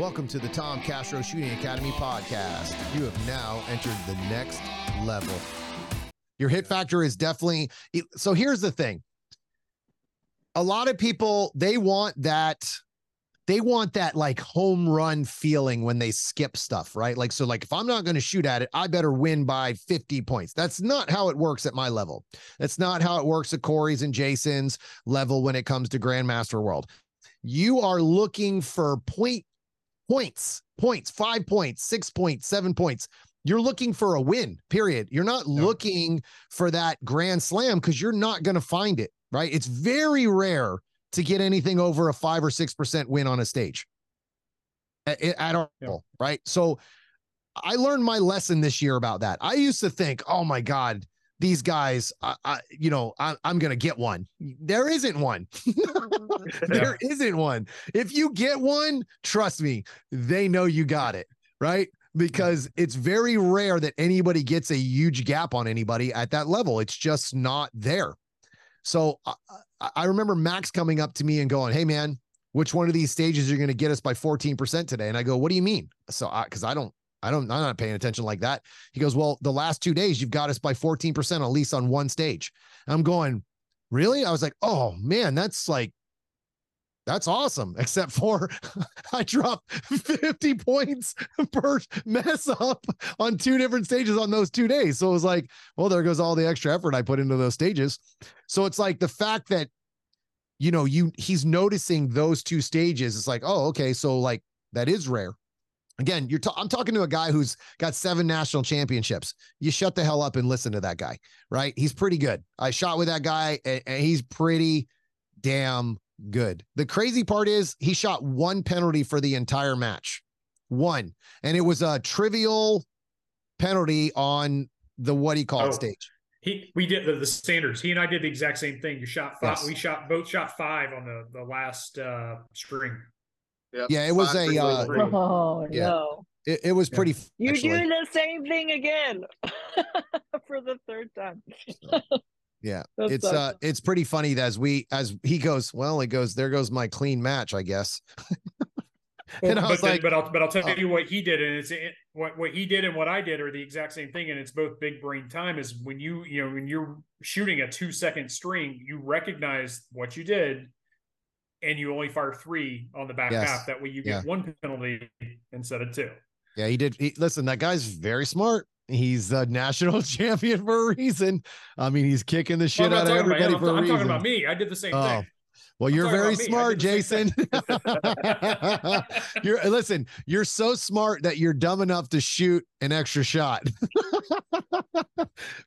Welcome to the Tom Castro Shooting Academy podcast. You have now entered the next level. Your hit factor is definitely so. Here's the thing a lot of people, they want that. They want that like home run feeling when they skip stuff, right? Like, so, like, if I'm not going to shoot at it, I better win by 50 points. That's not how it works at my level. That's not how it works at Corey's and Jason's level when it comes to Grandmaster World. You are looking for point points, points, five points, six points, seven points. You're looking for a win, period. You're not no. looking for that grand slam because you're not going to find it, right? It's very rare to get anything over a five or 6% win on a stage at, at all, yeah. right? So I learned my lesson this year about that. I used to think, oh my God, these guys, I, I, you know, I, am going to get one. There isn't one. there yeah. not one. If you get one, trust me, they know you got it, right? Because it's very rare that anybody gets a huge gap on anybody at that level. It's just not there. So I, I remember Max coming up to me and going, Hey, man, which one of these stages are you going to get us by 14% today? And I go, What do you mean? So, I, because I, I don't, I don't, I'm not paying attention like that. He goes, Well, the last two days, you've got us by 14% at least on one stage. I'm going, Really? I was like, Oh man, that's like, that's awesome. Except for I dropped 50 points per mess up on two different stages on those two days. So it was like, well, there goes all the extra effort I put into those stages. So it's like the fact that, you know, you he's noticing those two stages. It's like, oh, okay. So like that is rare. Again, you're I'm talking to a guy who's got seven national championships. You shut the hell up and listen to that guy, right? He's pretty good. I shot with that guy and, and he's pretty damn good. The crazy part is he shot one penalty for the entire match. One. And it was a trivial penalty on the what he called oh, stage. He we did the, the standards. He and I did the exact same thing. You shot five. Yes. We shot both shot five on the the last uh string. Yep. Yeah, it was a. Uh, oh yeah. no! It, it was pretty. You do the same thing again for the third time. yeah, That's it's uh, it's pretty funny as we as he goes. Well, he goes. There goes my clean match, I guess. and I was but, like, but I'll but I'll tell uh, you what he did, and it's it, what what he did and what I did are the exact same thing, and it's both big brain time. Is when you you know when you're shooting a two second string, you recognize what you did and you only fire three on the back yes. half. That way you get yeah. one penalty instead of two. Yeah, he did. He, listen, that guy's very smart. He's a national champion for a reason. I mean, he's kicking the shit well, out of everybody for I'm, a I'm reason. talking about me. I did the same oh. thing. Well, you're very smart, Jason. you're listen, you're so smart that you're dumb enough to shoot an extra shot.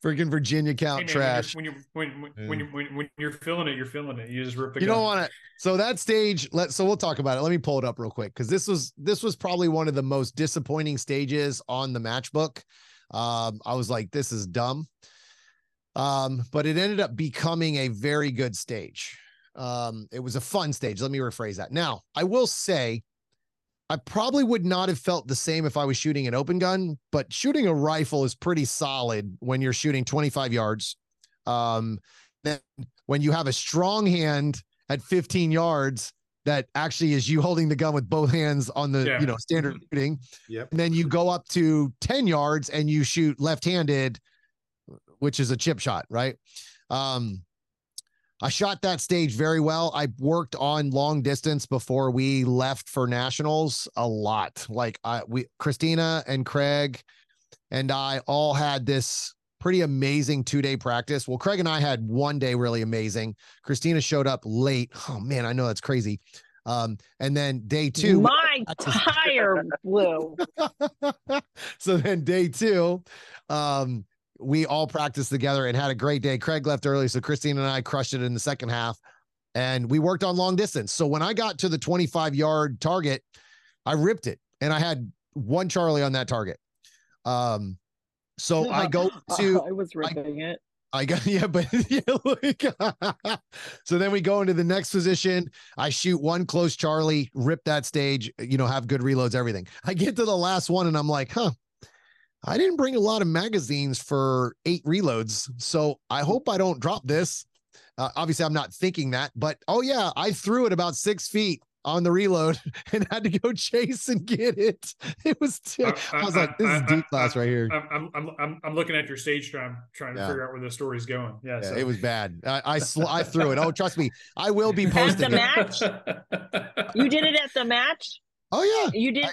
Freaking Virginia count hey, man, trash. When you're when when, yeah. when, you're, when, when, you're feeling it, you're feeling it. You just rip the You gun. don't want to. So that stage, let so we'll talk about it. Let me pull it up real quick because this was this was probably one of the most disappointing stages on the matchbook. Um, I was like, this is dumb. Um, but it ended up becoming a very good stage. Um, it was a fun stage. Let me rephrase that. Now, I will say, I probably would not have felt the same if I was shooting an open gun, but shooting a rifle is pretty solid when you're shooting 25 yards. Um, then when you have a strong hand at 15 yards, that actually is you holding the gun with both hands on the yeah. you know standard mm-hmm. shooting. Yep. And then you go up to 10 yards and you shoot left-handed, which is a chip shot, right? Um, I shot that stage very well. I worked on long distance before we left for nationals a lot. Like I we Christina and Craig and I all had this pretty amazing two-day practice. Well, Craig and I had one day really amazing. Christina showed up late. Oh man, I know that's crazy. Um, and then day two, my tire blew. so then day two, um, we all practiced together and had a great day. Craig left early, so Christine and I crushed it in the second half, and we worked on long distance. So when I got to the 25 yard target, I ripped it, and I had one Charlie on that target. Um, so I go to I was ripping I, it. I got yeah, but yeah, like, so then we go into the next position. I shoot one close Charlie, rip that stage, you know, have good reloads, everything. I get to the last one and I'm like, huh, I didn't bring a lot of magazines for eight reloads. So I hope I don't drop this. Uh, obviously, I'm not thinking that, but oh, yeah, I threw it about six feet on the reload and had to go chase and get it. It was. T- I, I, I was like, this I, is deep class right here. I'm, I'm, I'm, I'm looking at your stage time, trying to yeah. figure out where the story's going. Yeah, yeah so. it was bad. I, I, sl- I threw it. Oh, trust me, I will be posting at the match. you did it at the match. Oh yeah, you did.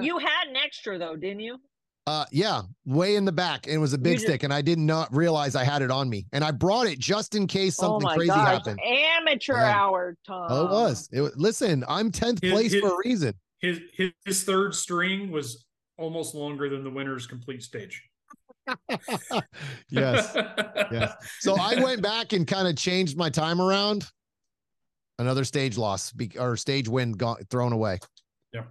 you had an extra though, didn't you? Uh, yeah, way in the back, and it was a big stick, and I did not realize I had it on me, and I brought it just in case oh something oh crazy gosh. happened. Amateur yeah. hour, Tom. Oh, it was. It was. Listen, I'm tenth place his, for a reason. His, his his third string was almost longer than the winner's complete stage. yes, yes. So I went back and kind of changed my time around. Another stage loss be, or stage win got thrown away. Yeah.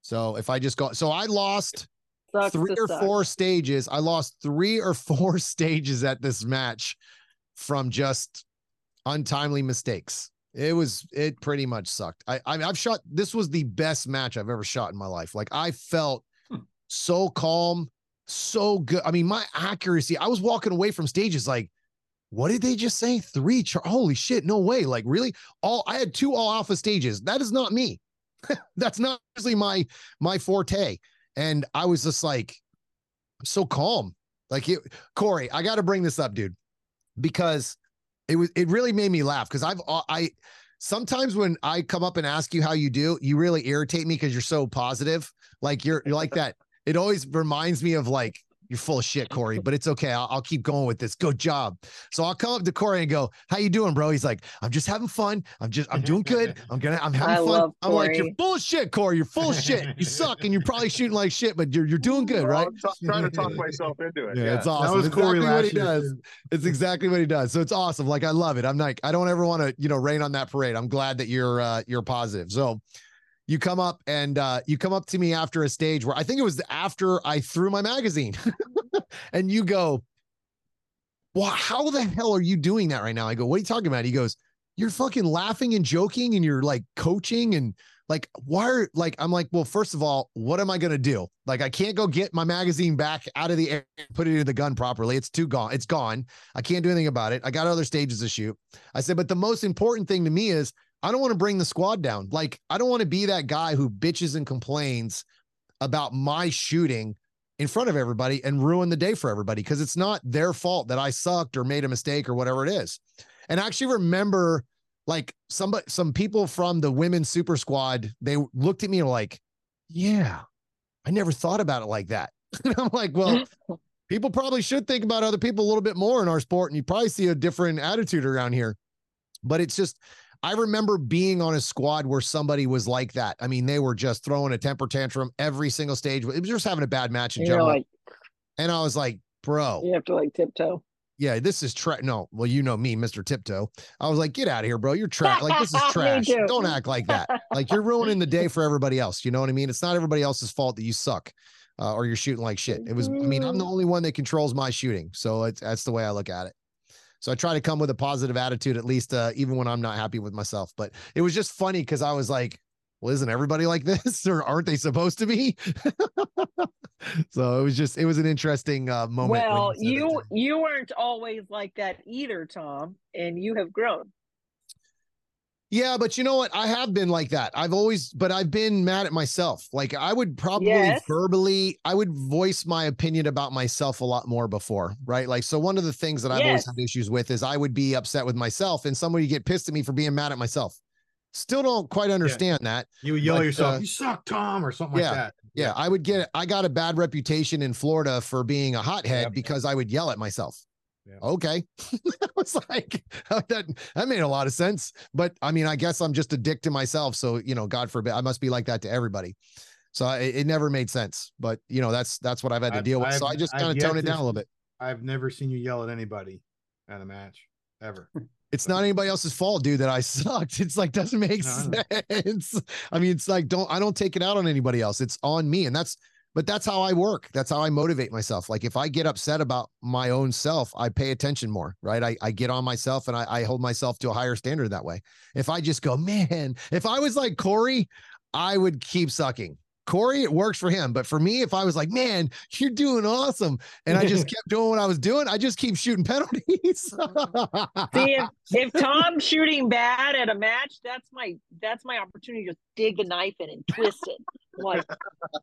So if I just got, so I lost Sucks three or suck. four stages. I lost three or four stages at this match from just untimely mistakes. It was it pretty much sucked. I, I have shot this was the best match I've ever shot in my life. Like I felt hmm. so calm, so good. I mean, my accuracy, I was walking away from stages like, what did they just say? Three char- holy shit, no way. Like, really? All I had two all alpha stages. That is not me. That's not usually my my forte. And I was just like, I'm so calm. Like it, Corey, I got to bring this up, dude, because it was it really made me laugh because I've uh, I sometimes when I come up and ask you how you do, you really irritate me because you're so positive. Like you're you're like that. It always reminds me of like you're full of shit, Corey, but it's okay. I'll, I'll, keep going with this. Good job. So I'll come up to Corey and go, "How you doing, bro?" He's like, "I'm just having fun. I'm just, I'm doing good. I'm gonna, I'm having I fun." I'm like, "You're full of shit, Corey. You're full of shit. You suck, and you're probably shooting like shit, but you're, you're doing good, right?" I'm t- trying to talk myself into it. Yeah, yeah. it's awesome. That was it's exactly what he does. It's exactly what he does. So it's awesome. Like I love it. I'm like, I don't ever want to, you know, rain on that parade. I'm glad that you're, uh, you're positive. So you come up and uh, you come up to me after a stage where I think it was after I threw my magazine, and you go, "Well, how the hell are you doing that right now?" I go, "What are you talking about?" He goes, "You're fucking laughing and joking, and you're like coaching and." Like, why are like, I'm like, well, first of all, what am I going to do? Like, I can't go get my magazine back out of the air, and put it in the gun properly. It's too gone. It's gone. I can't do anything about it. I got other stages to shoot. I said, but the most important thing to me is I don't want to bring the squad down. Like, I don't want to be that guy who bitches and complains about my shooting in front of everybody and ruin the day for everybody because it's not their fault that I sucked or made a mistake or whatever it is. And I actually remember like somebody, some people from the women's super squad, they looked at me like, yeah, I never thought about it like that. and I'm like, well, people probably should think about other people a little bit more in our sport. And you probably see a different attitude around here. But it's just, I remember being on a squad where somebody was like that. I mean, they were just throwing a temper tantrum every single stage. It was just having a bad match in general. Like, and I was like, bro, you have to like tiptoe. Yeah, this is trash. No, well, you know me, Mr. Tiptoe. I was like, get out of here, bro. You're trash. Like, this is trash. Don't act like that. Like, you're ruining the day for everybody else. You know what I mean? It's not everybody else's fault that you suck uh, or you're shooting like shit. It was, I mean, I'm the only one that controls my shooting. So it's, that's the way I look at it. So I try to come with a positive attitude, at least, uh, even when I'm not happy with myself. But it was just funny because I was like, well, isn't everybody like this or aren't they supposed to be? so it was just, it was an interesting uh, moment. Well, you, you weren't always like that either, Tom, and you have grown. Yeah, but you know what? I have been like that. I've always, but I've been mad at myself. Like I would probably yes. verbally, I would voice my opinion about myself a lot more before, right? Like, so one of the things that I've yes. always had issues with is I would be upset with myself and somebody get pissed at me for being mad at myself. Still don't quite understand yeah. that. You would yell but, yourself, uh, you suck, Tom, or something yeah, like that. Yeah, I would get, I got a bad reputation in Florida for being a hothead yep. because I would yell at myself. Yeah. Okay. I was like, that, that made a lot of sense. But I mean, I guess I'm just a dick to myself. So, you know, God forbid, I must be like that to everybody. So it, it never made sense. But, you know, that's that's what I've had to deal with. I've, so I just kind of tone it down a little bit. I've never seen you yell at anybody at a match ever. It's not anybody else's fault, dude, that I sucked. It's like doesn't make no, sense. I mean, it's like don't I don't take it out on anybody else. It's on me. And that's but that's how I work. That's how I motivate myself. Like if I get upset about my own self, I pay attention more, right? I, I get on myself and I, I hold myself to a higher standard that way. If I just go, man, if I was like Corey, I would keep sucking. Corey, it works for him. But for me, if I was like, man, you're doing awesome, and I just kept doing what I was doing, I just keep shooting penalties. See, if, if Tom's shooting bad at a match, that's my that's my opportunity to dig a knife in and twist it. Like,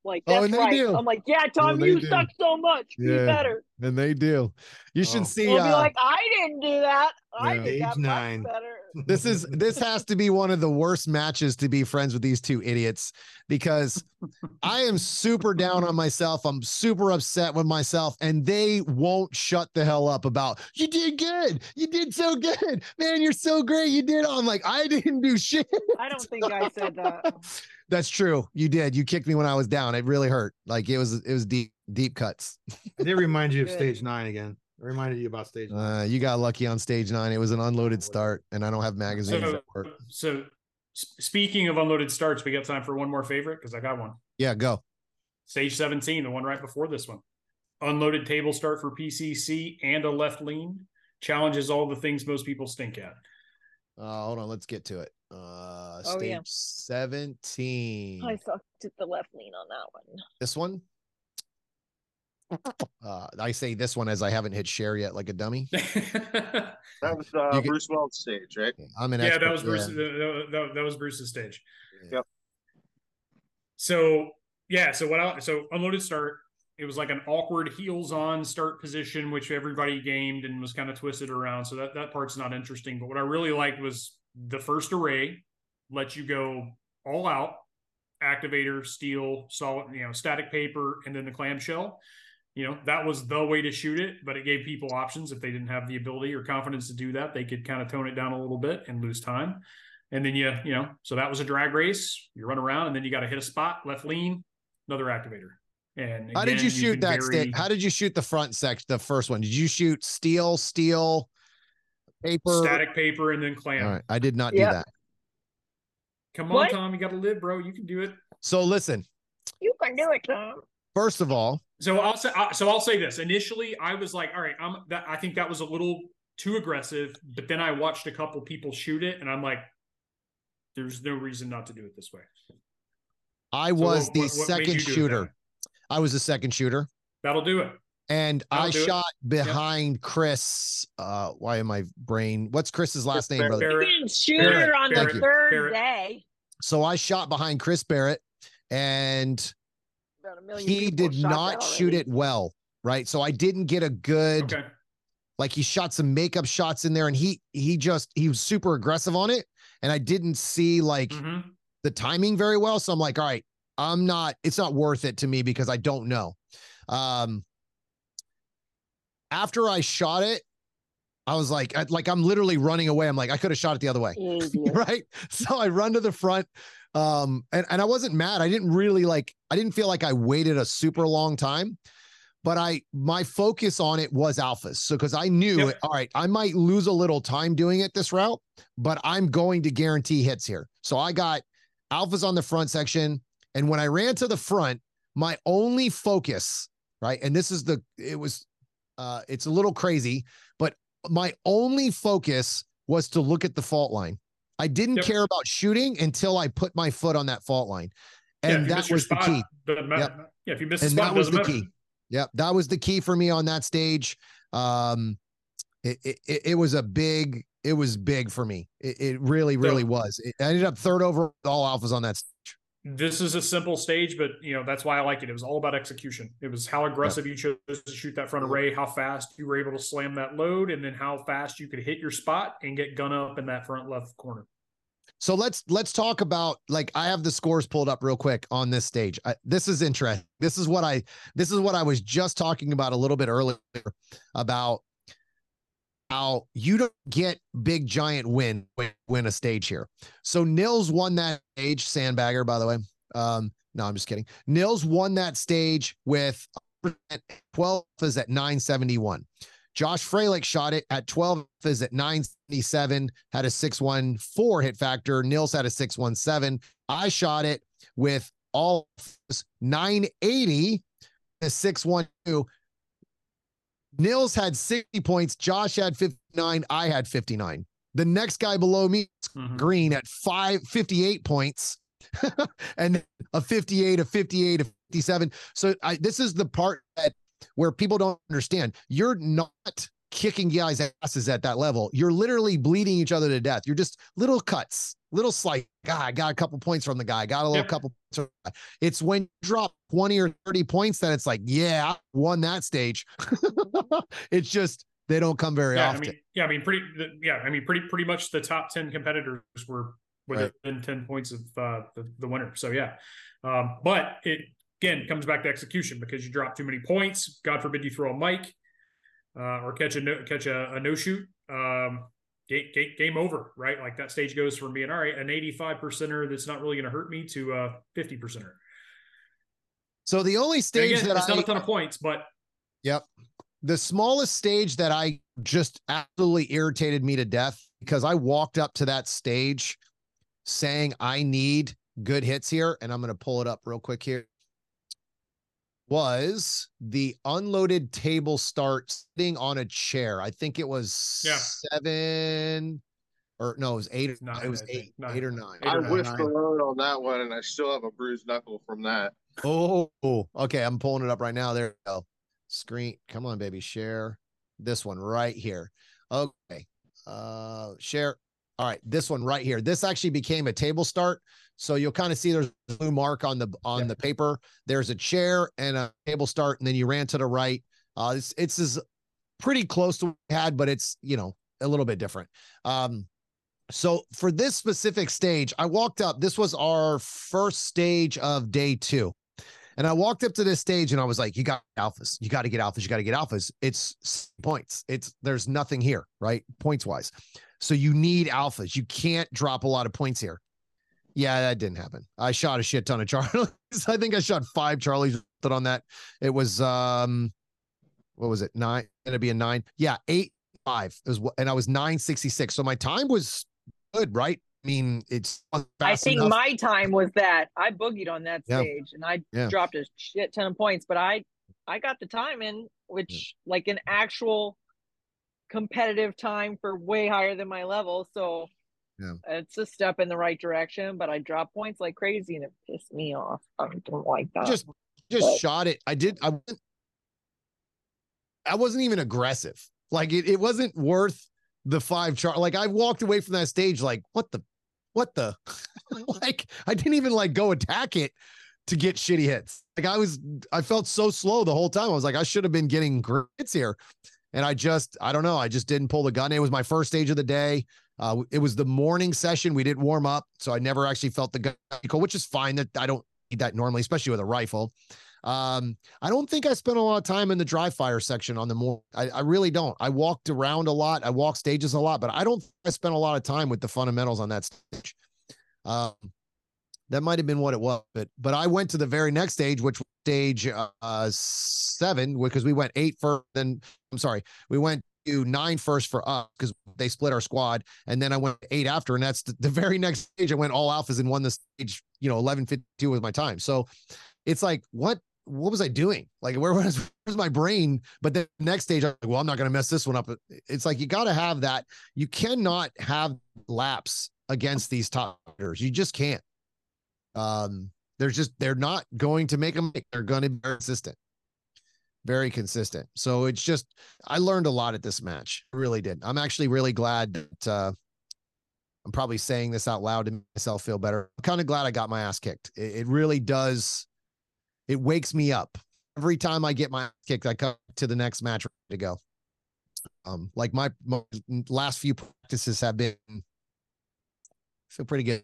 like Oh, that's and they right. do. I'm like, yeah, Tom, they you do. suck so much. Be better. and they do. You should Oh. see. We'll be uh, like, I didn't do that. I Yeah. did Age nine. this is this has to be one of the worst matches to be friends with these two idiots because I am super down on myself. I'm super upset with myself, and they won't shut the hell up about you did good. You did so good, man. You're so great. You did. I'm like, I didn't do shit. I don't think I said that. That's true. You did. You kicked me when I was down. It really hurt. Like it was. It was deep, deep cuts. I did remind you of Good. stage nine again. I reminded you about stage nine. Uh, you got lucky on stage nine. It was an unloaded start, and I don't have magazines So, work. so speaking of unloaded starts, we got time for one more favorite because I got one. Yeah, go. Stage 17, the one right before this one. Unloaded table start for PCC and a left lean. Challenges all the things most people stink at. Uh, hold on, let's get to it. Uh, Oh, stage yeah. 17. I sucked at the left lean on that one. This one. Uh, I say this one as I haven't hit share yet, like a dummy. That was uh, can- Bruce Wells' stage, right? I'm an that expert, was Bruce. yeah. That, that- that was Bruce's stage. Yep. So yeah, so what I so unloaded start. It was like an awkward heels on start position, which everybody gamed and was kind of twisted around. So that that part's not interesting. But what I really liked was the first array let you go all out, activator, steel, solid, you know, static paper, and then the clamshell. You know, that was the way to shoot it, but it gave people options if they didn't have the ability or confidence to do that, they could kind of tone it down a little bit and lose time. And then you, you know, so that was a drag race. You run around and then you got to hit a spot, left lean, another activator. And How did again, you shoot can that vary- stick? How did you shoot the front section, the first one? Did you shoot steel, steel, paper? static paper and then clam? All right, I did not Yeah. do that. Come on, What? Tom, you got to live, bro. You can do it. So listen, You can do it, Tom. first of all, So I'll say, uh, so I'll say this. Initially, I was like, all right, I'm that. I think that was a little too aggressive. But then I watched a couple people shoot it, and I'm like, there's no reason not to do it this way. I So was what- the what- what second you do it that shooter. I was the second shooter. That'll do it. And That'll I do it. shot behind Chris. Uh, why am I brain? What's Chris's last name, brother? Barrett. You Barrett, on Barrett, the third Barrett. day. So I shot behind Chris Barrett, and About a million he did not shoot it well, right? So I didn't get a good Okay. like he shot some makeup shots in there, and he he just he was super aggressive on it, and I didn't see like Mhm. the timing very well. So I'm like, all right, I'm not. It's not worth it to me because I don't know. Um, after I shot it, I was like, I, like I'm literally running away. I'm like, I could have shot it the other way. Right? So I run to the front. Um, and, and I wasn't mad. I didn't really like, I didn't feel like I waited a super long time, but I, my focus on it was alphas. So, cause I knew, Yep. all right, I might lose a little time doing it this route, but I'm going to guarantee hits here. So I got alphas on the front section. And when I ran to the front, my only focus, right? And this is the, it was, uh, it's a little crazy, but my only focus was to look at the fault line. I didn't Yep. care about shooting until I put my foot on that fault line. And miss that was the key. Yep. Yeah, if you miss the And spot, that was the matter. key. Yep. That was the key for me on that stage. Um, it, it, it- was a big, it was big for me. It, it really, So- really was. It, I ended up third over all alphas on that stage. This is a simple stage, but you know that's why I like it. It was all about execution. It was how aggressive you chose to shoot that front array, mm-hmm. how fast you were able to slam that load, and then how fast you could hit your spot and get gun up in that front left corner. So let's let's talk about like I have the scores pulled up real quick on this stage. I, this is interesting. This is what I this is what I was just talking about a little bit earlier about how you don't get big giant win win, win a stage here. So Nils won that stage. Sandbagger, by the way. Um, no, I'm just kidding. Nils won that stage with 12 is at 971. Josh Froelich shot it at 12 is at 977, had a 614 hit factor. Nils had a 617. I shot it with all 980, a 612. Nils had 60 points. Josh had 59. I had 59. The next guy below me, Mhm. Green, at five, 58 points. and a 58, a 58, a 57. So I, this is the part that where people don't understand. You're not kicking guys' asses at that level. You're literally bleeding each other to death. You're just little cuts, little slight. God, I got a couple points from the guy. Got a little yep. couple. It's when you drop 20 or 30 points that it's like, yeah, I won that stage. it's just they don't come very yeah, often. I mean, yeah, I mean, pretty. Yeah, I mean, pretty pretty much the top 10 competitors were within right. 10 points of uh, the, the winner. So yeah, um, but it again comes back to execution because you drop too many points. God forbid you throw a mic uh, or catch a no, catch a, a no shoot. Um, game, game, game, over, right? Like that stage goes from being all right, an 85 percenter that's not really going to hurt me to a 50 percenter. So the only stage again, that it's I, not a ton of points, but yep, the smallest stage that I just absolutely irritated me to death because I walked up to that stage saying I need good hits here, and I'm going to pull it up real quick here was the unloaded table start sitting on a chair. I think it was yeah. seven or no, it was eight. It, nine, it was eight, eight or nine. I whiffed around on that one, and I still have a bruised knuckle from that. Oh, okay. I'm pulling it up right now. There go. Screen. Come on, baby. Share this one right here. Okay. Uh, share. All right, this one right here. This actually became a table start. So you'll kind of see there's a blue mark on the on yeah. the paper. There's a chair and a table start, and then you ran to the right. Uh, it's it's is pretty close to what we had, but it's you know a little bit different. Um, so for this specific stage, I walked up. This was our first stage of day two. And I walked up to this stage and I was like, you got alphas. You got to get alphas. You got to get alphas. It's points. It's there's nothing here, right? Points wise. So you need alphas. You can't drop a lot of points here. Yeah, that didn't happen. I shot a shit ton of Charlies. I think I shot five Charlies on that. It was um what was it? Nine gonna be a nine. Yeah, eight five. It was and I was nine sixty six. So my time was good, right? I mean, it's I think enough. my time was that I boogied on that stage yeah. and I yeah. dropped a shit ton of points, but I I got the time in, which yeah. like an actual competitive time for way higher than my level. So yeah. It's a step in the right direction, but I dropped points like crazy and it pissed me off. I don't like that. Just just but, shot it. I did I wasn't I wasn't even aggressive. Like it, it wasn't worth the five chart. Like I walked away from that stage like, what the what the like I didn't even like go attack it to get shitty hits. Like I was I felt so slow the whole time. I was like, I should have been getting hits here. And I just, I don't know. I just didn't pull the gun. It was my first stage of the day. Uh, it was the morning session. We didn't warm up, so I never actually felt the gun, which is fine. That I don't need that normally, especially with a rifle. Um, I don't think I spent a lot of time in the dry fire section on the more. I, I, really don't. I walked around a lot. I walked stages a lot, but I don't. I spent a lot of time with the fundamentals on that stage. Um, that might have been what it was, but but I went to the very next stage, which was stage uh, seven, because we went eight first. Then I'm sorry, we went nine first for us because they split our squad, and then I went eight after, and that's the, the very next stage. I went all alphas and won the stage. You know, eleven fifty two was my time. So it's like what what was I doing? Like where was where's my brain? But the next stage, I'm like, well, I'm not gonna mess this one up. It's like you got to have that. You cannot have laps against these top You just can't. Um, they're just they're not going to make them. They're going to be consistent very consistent. So it's just I learned a lot at this match. Really did. I'm actually really glad that uh, I'm probably saying this out loud to myself feel better. I'm kind of glad I got my ass kicked. It, it, really does. It wakes me up every time I get my ass kicked. I come to the next match to go. Um, like my, my last few practices have been feel pretty good.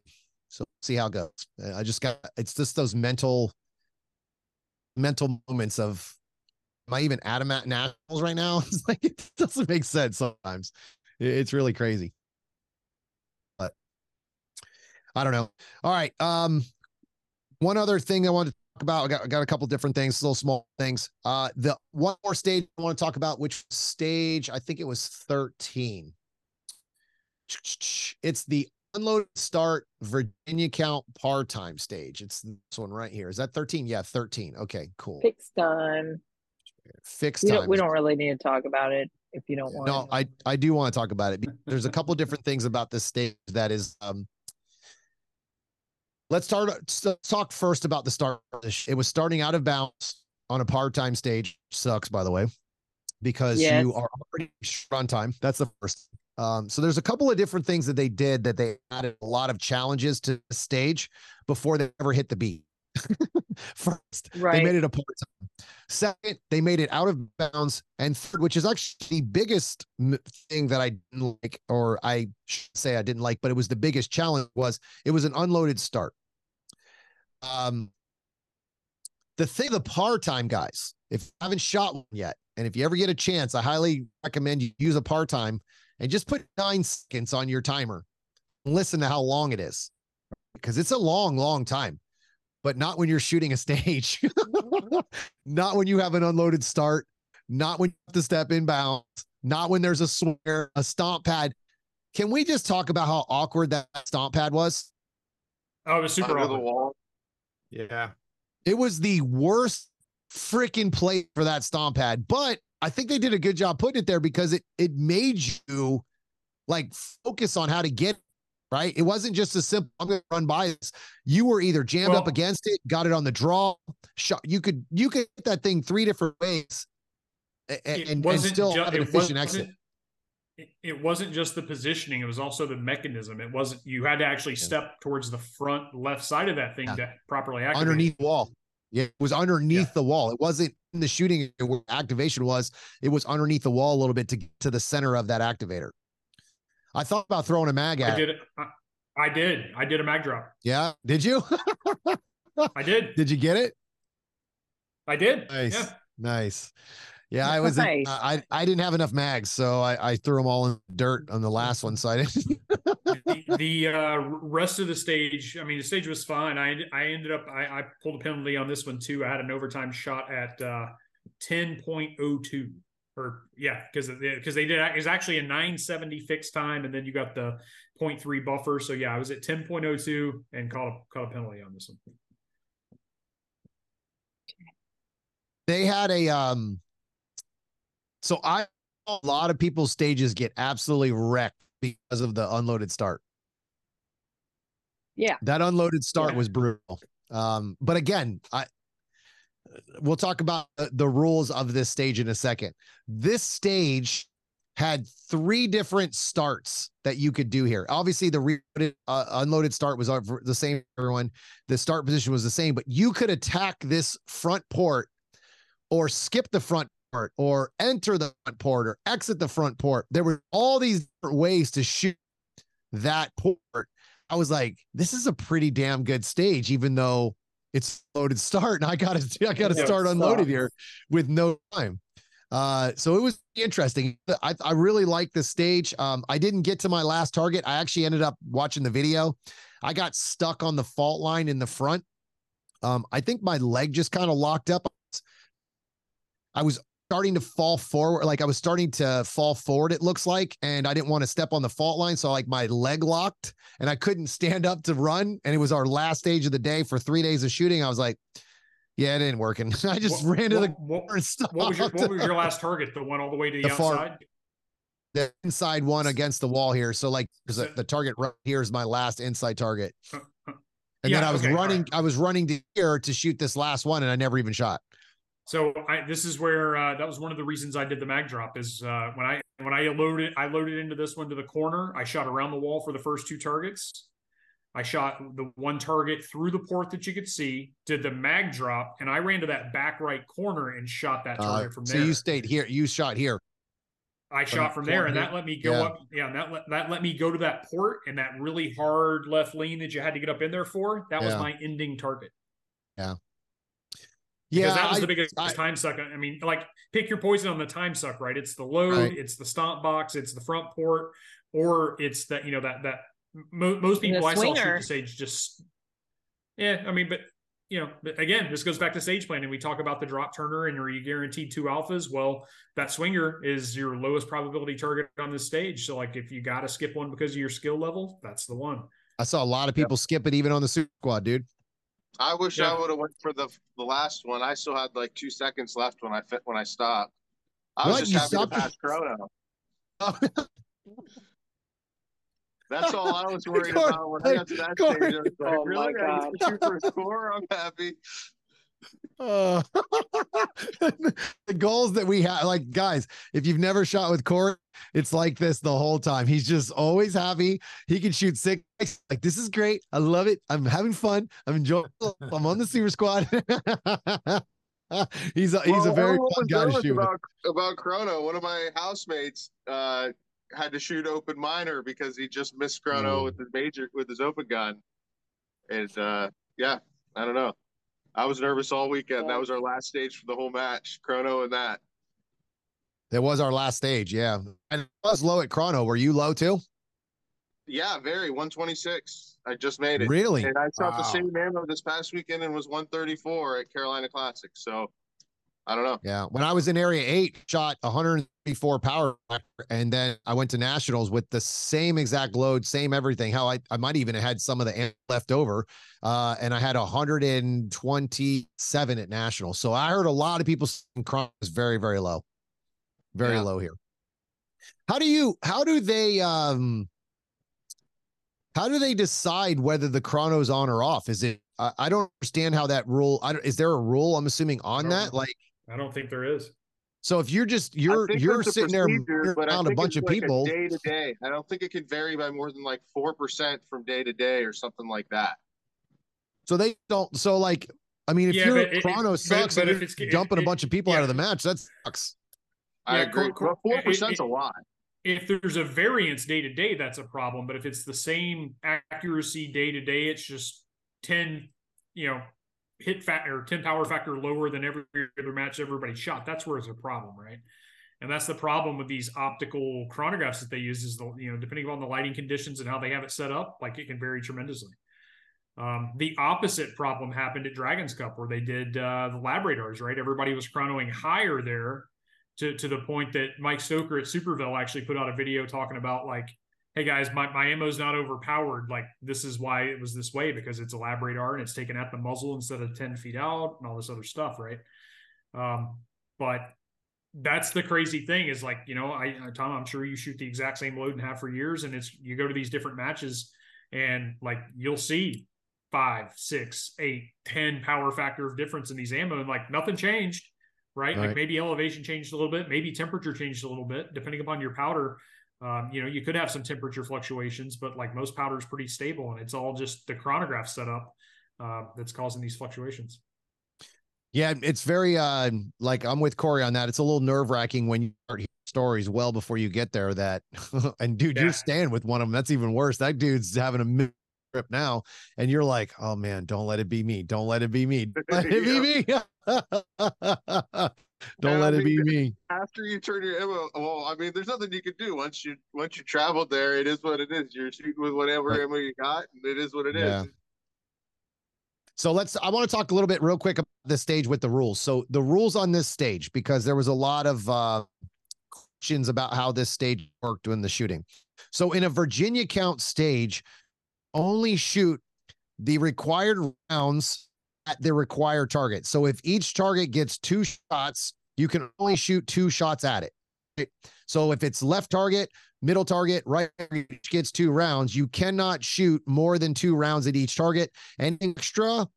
So see how it goes. I just got it's just those mental mental moments of am I even at nationals right now? It's like it doesn't make sense sometimes. It's really crazy. But I don't know. All right. Um, one other thing I want to talk about. I got, I got a couple different things, little small things. Uh, the one more stage I want to talk about, which stage I think it was 13. It's the unload start Virginia count par time stage. It's this one right here. Is that 13? Yeah, 13. Okay, cool. Fixed time fixed we don't, we don't really need to talk about it if you don't want to no i i do want to talk about it there's a couple different things about this stage that is um let's start. Let's talk first about the start. It was starting out of bounds on a par-time stage. Sucks, by the way, because yes. you are already run time. That's the first. Um, so there's a couple of different things that they did that they added a lot of challenges to the stage before they ever hit the beat. First, right. they made it a par time. Second, they made it out of bounds. And third, which is actually the biggest thing that I didn't like, or I should say I didn't like, but it was the biggest challenge was it was an unloaded start. Um, the thing, the par time guys, if you haven't shot one yet, and if you ever get a chance, I highly recommend you use a par time and just put nine seconds on your timer and listen to how long it is because it's a long, long time but not when you're shooting a stage, not when you have an unloaded start, not when you have to step inbound, not when there's a swear, a stomp pad. Can we just talk about how awkward that stomp pad was? Oh, it was super Under awkward. the wall. Yeah. It was the worst freaking play for that stomp pad, but I think they did a good job putting it there because it it made you like focus on how to get right? It wasn't just a simple, I'm going to run by this. You were either jammed well, up against it, got it on the draw, shot. You could, you could hit that thing three different ways and, and, and still ju- have an efficient exit. It wasn't just the positioning; it was also the mechanism. It wasn't you had to actually step towards the front left side of that thing yeah. to properly activate. Underneath the wall, yeah, it was underneath yeah. the wall. It wasn't in the shooting where activation was. It was underneath the wall a little bit to to the center of that activator. I thought about throwing a mag at. I did. I, I did. I did a mag drop. Yeah. Did you? I did. Did you get it? I did. Nice. Yeah. Nice. Yeah, I was. Nice. I I didn't have enough mags, so I, I threw them all in dirt on the last one. So I didn't. the, the uh, rest of the stage, I mean, the stage was fine. I I ended up I, I pulled a penalty on this one too. I had an overtime shot at uh, ten point oh two or yeah, because because they did it was actually a 970 fixed time, and then you got the 0.3 buffer. So yeah, I was at 10.02 and caught a caught a penalty on this one. They had a um. So I a lot of people's stages get absolutely wrecked because of the unloaded start. Yeah, that unloaded start yeah. was brutal. Um, but again, I we'll talk about the rules of this stage in a second. This stage had three different starts that you could do here. Obviously, the re- uh, unloaded start was the same. Everyone, the start position was the same, but you could attack this front port, or skip the front port, or enter the front port, or exit the front port. There were all these ways to shoot that port. I was like, this is a pretty damn good stage, even though it's loaded start and I got to I got to start unloaded here with no time. Uh, so it was interesting. I, I really like the stage. Um, I didn't get to my last target. I actually ended up watching the video. I got stuck on the fault line in the front. Um, I think my leg just kind of locked up. I was starting to fall forward. Like I was starting to fall forward, it looks like. And I didn't want to step on the fault line. So like my leg locked and I couldn't stand up to run. And it was our last stage of the day for three days of shooting. I was like, yeah, it ain't working. I just what, ran to the what, what, what, was your, what was your last target? The one all the way to the, the outside? Far, the inside one against the wall here. So like so, the target right here is my last inside target. And yeah, then I was okay, running, right. I was running to here to shoot this last one, and I never even shot. So I, this is where uh, that was one of the reasons I did the mag drop is uh, when I when I loaded I loaded into this one to the corner. I shot around the wall for the first two targets. I shot the one target through the port that you could see, did the mag drop, and I ran to that back right corner and shot that uh, target uh, from there. So you stayed here. You shot here. I from shot from there, and that let me go yeah. up. Yeah, and that let, that let me go to that port and that really hard left lean that you had to get up in there for. That yeah. was my ending target. Yeah. Yeah, because that was I, the biggest I, time suck. I mean, like pick your poison on the time suck, right? It's the load, right. it's the stomp box, it's the front port, or it's that you know that that mo- most people I saw shoot the stage just yeah. I mean, but you know, but again, this goes back to stage planning. We talk about the drop turner and are you guaranteed two alphas? Well, that swinger is your lowest probability target on this stage. So like if you got to skip one because of your skill level, that's the one. I saw a lot of people yep. skip it even on the super squad, dude. I wish yeah. I would have went for the the last one. I still had like two seconds left when I fit when I stopped. I what? was just you happy to pass Chrono. That's all I was worried about when I got to that Corey. stage. I was like, oh really? I shoot for a score? I'm happy. Uh, the goals that we have, like guys, if you've never shot with Corey, it's like this the whole time. He's just always happy. He can shoot six. Like this is great. I love it. I'm having fun. I'm enjoying. I'm on the super squad. he's a, he's well, a very fun guy to shoot. About, about Chrono, one of my housemates uh, had to shoot open minor because he just missed Chrono mm. with his major with his open gun, and uh, yeah, I don't know. I was nervous all weekend. That was our last stage for the whole match, Chrono and that. That was our last stage, yeah. And it was low at Chrono. Were you low too? Yeah, very 126. I just made it. Really? And I shot wow. the same ammo this past weekend and was 134 at Carolina Classic. So I don't know. Yeah. When I was in area eight, shot 134 power, and then I went to nationals with the same exact load, same everything. How I, I might even have had some of the left over. Uh, and I had 127 at nationals. So I heard a lot of people saying Chrono is very, very low. Very yeah. low here. How do you how do they um how do they decide whether the chrono's on or off? Is it I, I don't understand how that rule I don't, is there a rule I'm assuming on that? Like I don't think there is. So if you're just you're you're sitting there around a bunch of like people day to day, I don't think it can vary by more than like four percent from day to day or something like that. So they don't. So like, I mean, if yeah, your chrono it, sucks but, but and if it's dumping it, a bunch of people yeah. out of the match, that sucks. I yeah, agree. Four percent's a lot. If there's a variance day to day, that's a problem. But if it's the same accuracy day to day, it's just ten, you know, hit factor or 10 power factor lower than every other match everybody shot. That's where it's a problem, right? And that's the problem with these optical chronographs that they use is the, you know, depending on the lighting conditions and how they have it set up, like it can vary tremendously. Um, the opposite problem happened at Dragons Cup where they did uh, the LabRadars, right? Everybody was chronoing higher there to, to the point that Mike Stoker at Superville actually put out a video talking about like hey guys, my, my ammo's not overpowered. Like this is why it was this way because it's a LabRadar and it's taken at the muzzle instead of 10 feet out and all this other stuff, right? Um, but that's the crazy thing is like, you know, I Tom, I'm sure you shoot the exact same load and have for years, and it's you go to these different matches and like you'll see five, six, eight, ten power factor of difference in these ammo, and like nothing changed. Right? right? Like maybe elevation changed a little bit, maybe temperature changed a little bit, depending upon your powder. Um, you know, you could have some temperature fluctuations, but like most powder is pretty stable, and it's all just the chronograph setup uh, that's causing these fluctuations. Yeah, it's very uh like I'm with Corey on that. It's a little nerve wracking when you start hearing stories well before you get there. That and dude, yeah. you're staying with one of them. That's even worse. That dude's having a trip now, and you're like, oh man, don't let it be me. Don't let it be me. Don't let it be me. Don't let it be me. After you turn your ammo, well, I mean, there's nothing you can do once you once you traveled there. It is what it is. You're shooting with whatever right. ammo you got, and it is what it yeah. is. So let's. I want to talk a little bit real quick about this stage with the rules. So the rules on this stage, because there was a lot of uh, questions about how this stage worked in the shooting. So in a Virginia count stage, only shoot the required rounds the required target. So if each target gets two shots, you can only shoot two shots at it. Right? So if it's left target, middle target, right each gets two rounds, you cannot shoot more than two rounds at each target. And extra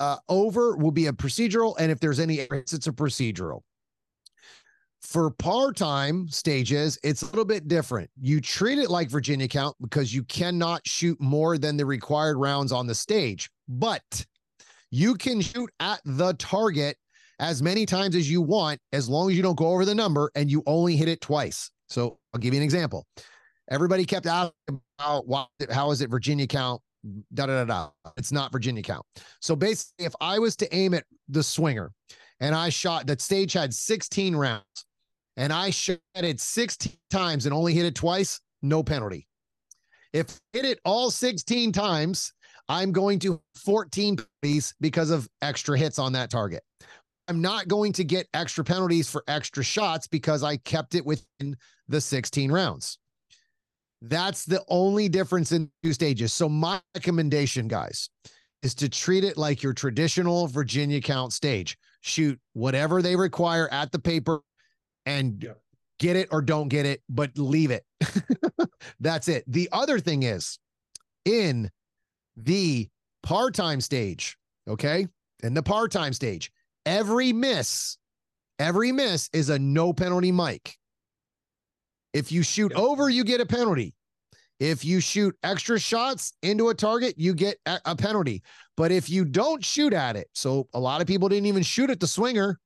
uh, over will be a procedural, and if there's any it's a procedural. For par time stages, it's a little bit different. You treat it like Virginia count because you cannot shoot more than the required rounds on the stage. But you can shoot at the target as many times as you want, as long as you don't go over the number and you only hit it twice. So I'll give you an example. Everybody kept out about why, how is it Virginia count? Da da da da. It's not Virginia count. So basically, if I was to aim at the swinger and I shot that stage had 16 rounds and I shot it 16 times and only hit it twice, no penalty. If hit it all 16 times I'm going to 14 penalties because of extra hits on that target. I'm not going to get extra penalties for extra shots because I kept it within the 16 rounds. That's the only difference in two stages. So, my recommendation, guys, is to treat it like your traditional Virginia count stage. Shoot whatever they require at the paper and get it or don't get it, but leave it. That's it. The other thing is in the par time stage, okay? In the par time stage, every miss, every miss is a no penalty mic. If you shoot over, you get a penalty. If you shoot extra shots into a target, you get a penalty. But if you don't shoot at it, so a lot of people didn't even shoot at the swinger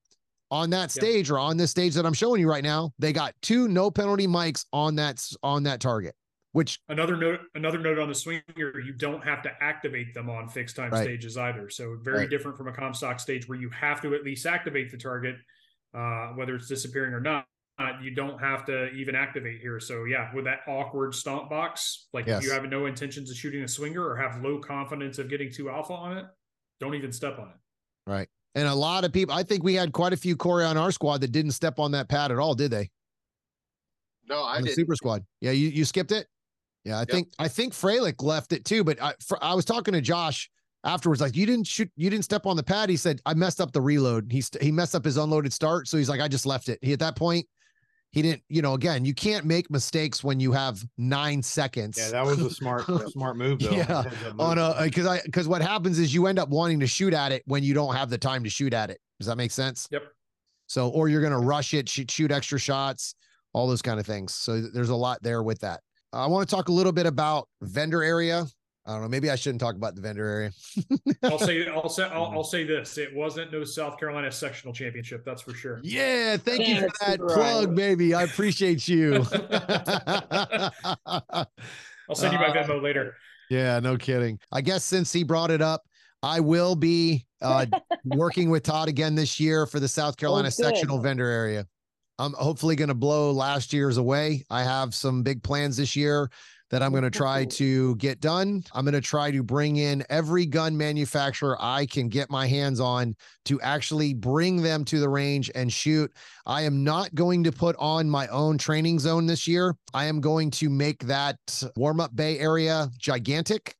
on that stage yeah. or on this stage that I'm showing you right now, they got two no penalty mics on that on that target. Which another note, another note on the swinger, you don't have to activate them on fixed time right. stages either. So very right. different from a Comstock stage where you have to at least activate the target, uh, whether it's disappearing or not uh, you don't have to even activate here. So yeah, with that awkward stomp box, like yes. if you have no intentions of shooting a swinger or have low confidence of getting two alpha on it, don't even step on it. Right. And a lot of people, I think we had quite a few Corey on our squad that didn't step on that pad at all, did they? No, I did. Super squad. Yeah, you you skipped it. Yeah, I yep. think I think Froelich left it too. But I for, I was talking to Josh afterwards, like you didn't shoot, you didn't step on the pad. He said I messed up the reload. He he messed up his unloaded start, so he's like I just left it. He at that point he didn't, you know, again, you can't make mistakes when you have nine seconds. Yeah, that was a smart, smart move though. Yeah. On a uh, because I because what happens is you end up wanting to shoot at it when you don't have the time to shoot at it. Does that make sense? Yep. So, or you're gonna rush it, shoot, shoot extra shots, all those kind of things. So there's a lot there with that. I want to talk a little bit about vendor area. I don't know. Maybe I shouldn't talk about the vendor area. I'll say, I'll say, I'll, I'll, say this: it wasn't no South Carolina sectional championship. That's for sure. Yeah, thank you for that right. plug, baby. I appreciate you. I'll send you my Venmo uh, later. Yeah, no kidding. I guess since he brought it up, I will be uh, working with Todd again this year for the South Carolina oh, sectional vendor area. I'm hopefully going to blow last year's away. I have some big plans this year that I'm going to try to get done. I'm going to try to bring in every gun manufacturer I can get my hands on to actually bring them to the range and shoot. I am not going to put on my own training zone this year. I am going to make that warm up bay area gigantic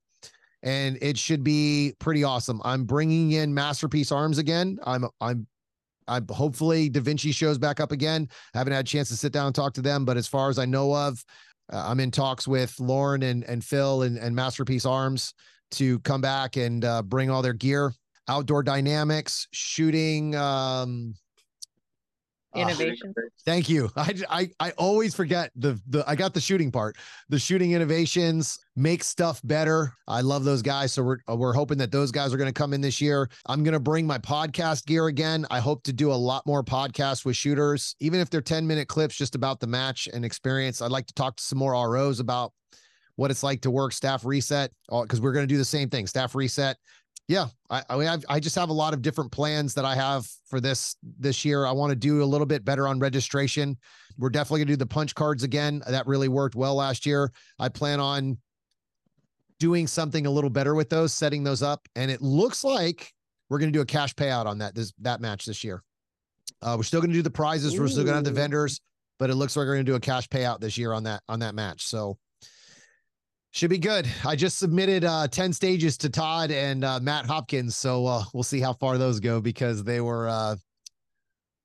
and it should be pretty awesome. I'm bringing in Masterpiece Arms again. I'm I'm I hopefully Da Vinci shows back up again. I haven't had a chance to sit down and talk to them, but as far as I know of, uh, I'm in talks with Lauren and, and Phil and, and Masterpiece Arms to come back and uh, bring all their gear, outdoor dynamics, shooting, um, innovation. Uh, thank you. I, I I always forget the the I got the shooting part. The shooting innovations make stuff better. I love those guys. So we're we're hoping that those guys are going to come in this year. I'm going to bring my podcast gear again. I hope to do a lot more podcasts with shooters, even if they're 10 minute clips just about the match and experience. I'd like to talk to some more ROs about what it's like to work staff reset because we're going to do the same thing staff reset yeah, I I, mean, I just have a lot of different plans that I have for this this year. I want to do a little bit better on registration. We're definitely gonna do the punch cards again. That really worked well last year. I plan on doing something a little better with those, setting those up, and it looks like we're gonna do a cash payout on that this that match this year. Uh, we're still gonna do the prizes. Ooh. We're still gonna have the vendors, but it looks like we're gonna do a cash payout this year on that on that match. So should be good. I just submitted uh, 10 stages to Todd and uh, Matt Hopkins. So uh, we'll see how far those go because they were, uh,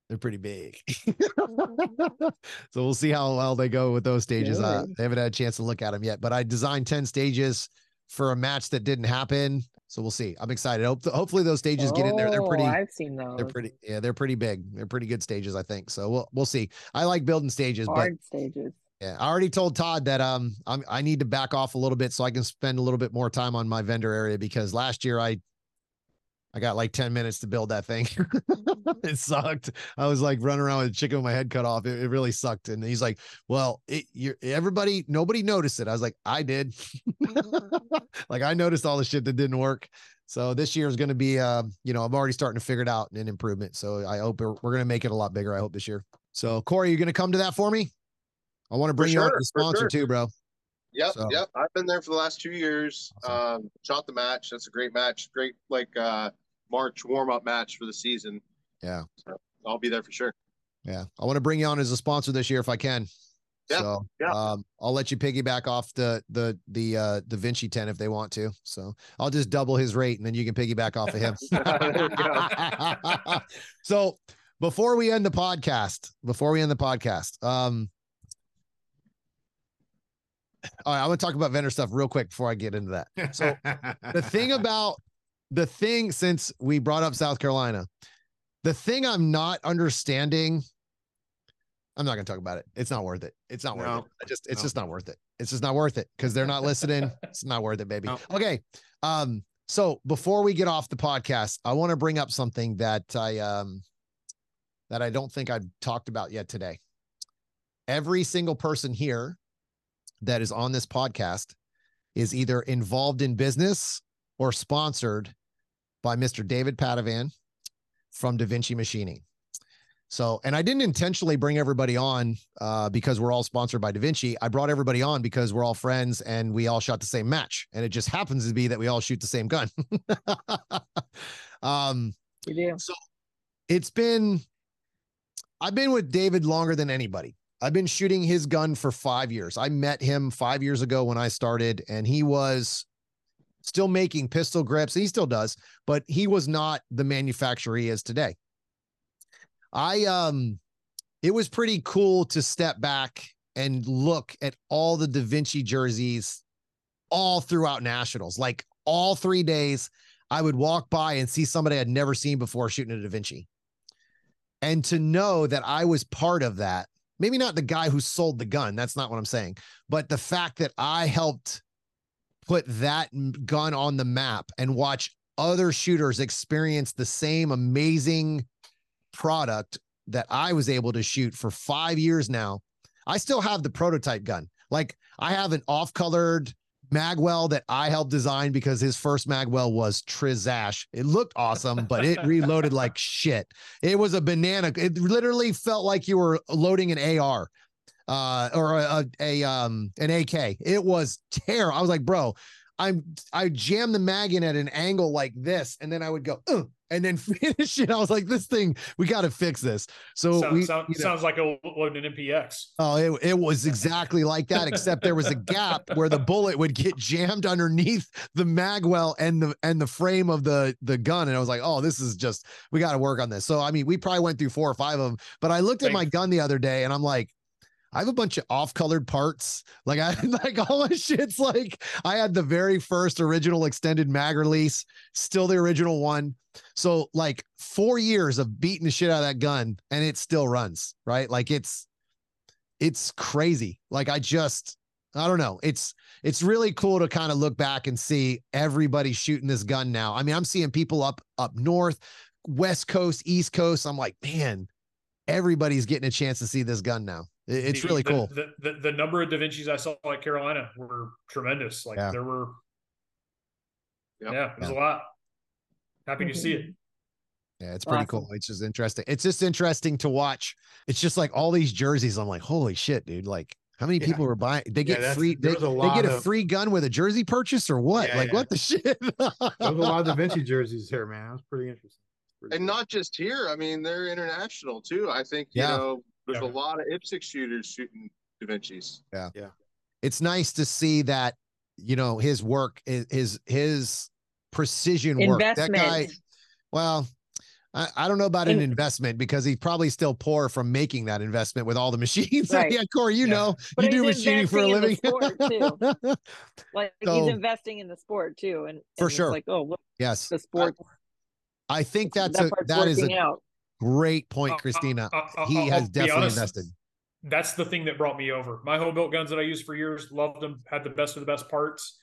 they're pretty big. so we'll see how well they go with those stages. Uh, they haven't had a chance to look at them yet, but I designed 10 stages for a match that didn't happen. So we'll see. I'm excited. Hope, hopefully those stages oh, get in there. They're pretty. Oh, I've seen those. They're pretty. Yeah, they're pretty big. They're pretty good stages, I think. So we'll we'll see. I like building stages, Hard but stages. Yeah, I already told Todd that um I'm, I need to back off a little bit so I can spend a little bit more time on my vendor area because last year I I got like 10 minutes to build that thing. it sucked. I was like running around with a chicken with my head cut off. It, it really sucked. And he's like, well, it, you're, everybody, nobody noticed it. I was like, I did. like I noticed all the shit that didn't work. So this year is going to be, uh, you know, I'm already starting to figure it out and an improvement. So I hope we're, we're going to make it a lot bigger. I hope this year. So Corey, you're going to come to that for me? I want to bring you on as a sponsor sure. too, bro. Yep, so. yep. I've been there for the last two years. Awesome. Um, shot the match. That's a great match. Great like uh March warm up match for the season. Yeah. So I'll be there for sure. Yeah. I want to bring you on as a sponsor this year if I can. Yeah. So yeah. Um, I'll let you piggyback off the the the uh Da Vinci 10 if they want to. So I'll just double his rate and then you can piggyback off of him. so before we end the podcast, before we end the podcast, um, all right, I'm gonna talk about vendor stuff real quick before I get into that. So the thing about the thing since we brought up South Carolina, the thing I'm not understanding, I'm not gonna talk about it. It's not worth it. It's not worth no. it. I just it's no. just not worth it. It's just not worth it because they're not listening. it's not worth it, baby. No. Okay. Um, so before we get off the podcast, I want to bring up something that I um that I don't think I've talked about yet today. Every single person here that is on this podcast is either involved in business or sponsored by Mr. David Padavan from Da Vinci Machining. So, and I didn't intentionally bring everybody on uh, because we're all sponsored by Da Vinci. I brought everybody on because we're all friends and we all shot the same match. And it just happens to be that we all shoot the same gun. um, we do. So it's been, I've been with David longer than anybody. I've been shooting his gun for five years. I met him five years ago when I started, and he was still making pistol grips. He still does, but he was not the manufacturer he is today. I um it was pretty cool to step back and look at all the Da Vinci jerseys all throughout nationals. Like all three days, I would walk by and see somebody I'd never seen before shooting a Da Vinci. And to know that I was part of that, maybe not the guy who sold the gun, that's not what I'm saying, but the fact that I helped put that gun on the map and watch other shooters experience the same amazing product that I was able to shoot for five years now. I still have the prototype gun. Like I have an off colored magwell that I helped design because his first magwell was Trizash. It looked awesome, but it reloaded like shit. It was a banana. It literally felt like you were loading an AR uh or a, a, um an AK. It was terrible. I was like, bro, I'm I jammed the mag in at an angle like this, and then I would go, uh, and then finish it. I was like, this thing, we got to fix this. So sounds, we, sound, you know, sounds like a loading an MPX. Oh, it, it was exactly like that, except there was a gap where the bullet would get jammed underneath the magwell and the and the frame of the the gun. And I was like, oh, this is just we got to work on this. So I mean, we probably went through four or five of them, but I looked at my gun the other day and I'm like, I have a bunch of off-colored parts. Like I like all my shit's like I had the very first original extended mag release, still the original one. So like four years of beating the shit out of that gun and it still runs, right? Like it's it's crazy. Like I just I don't know. It's it's really cool to kind of look back and see everybody shooting this gun now. I mean, I'm seeing people up up north, west coast, east coast. I'm like, man, everybody's getting a chance to see this gun now. It's the, really cool. The, the, the number of Da Vinci's I saw at Carolina were tremendous. Like yeah. there were, yep. yeah, it was yeah. a lot. Happy to see it. Mm-hmm. Yeah, it's pretty awesome. cool. It's just interesting. It's just interesting to watch. It's just like all these jerseys. I'm like, holy shit, dude! Like, how many yeah. people are buying? They get yeah, free. They, they, get a free gun with a jersey purchase or what? Yeah, like, what the shit? there's a lot of Da Vinci jerseys here, man. That's pretty interesting. Pretty and cool. not just here. I mean, they're international too. I think you know there's yeah. a lot of IPSC shooters shooting Da Vinci's. Yeah. Yeah. It's nice to see that, you know, his work, his, his precision work. That guy, well, I, I don't know about an investment because he's probably still poor from making that investment with all the machines. Right. yeah, Corey, you yeah. know, but you do machining for a living. like so, he's investing in the sport too. And, and for sure. Like, oh, look, yes, the sport. I, I think that's that a, that is a, out. Great point, uh, uh, Christina. Uh, uh, he has definitely honest, invested. That's the thing that brought me over. My home built guns that I used for years, loved them, had the best of the best parts.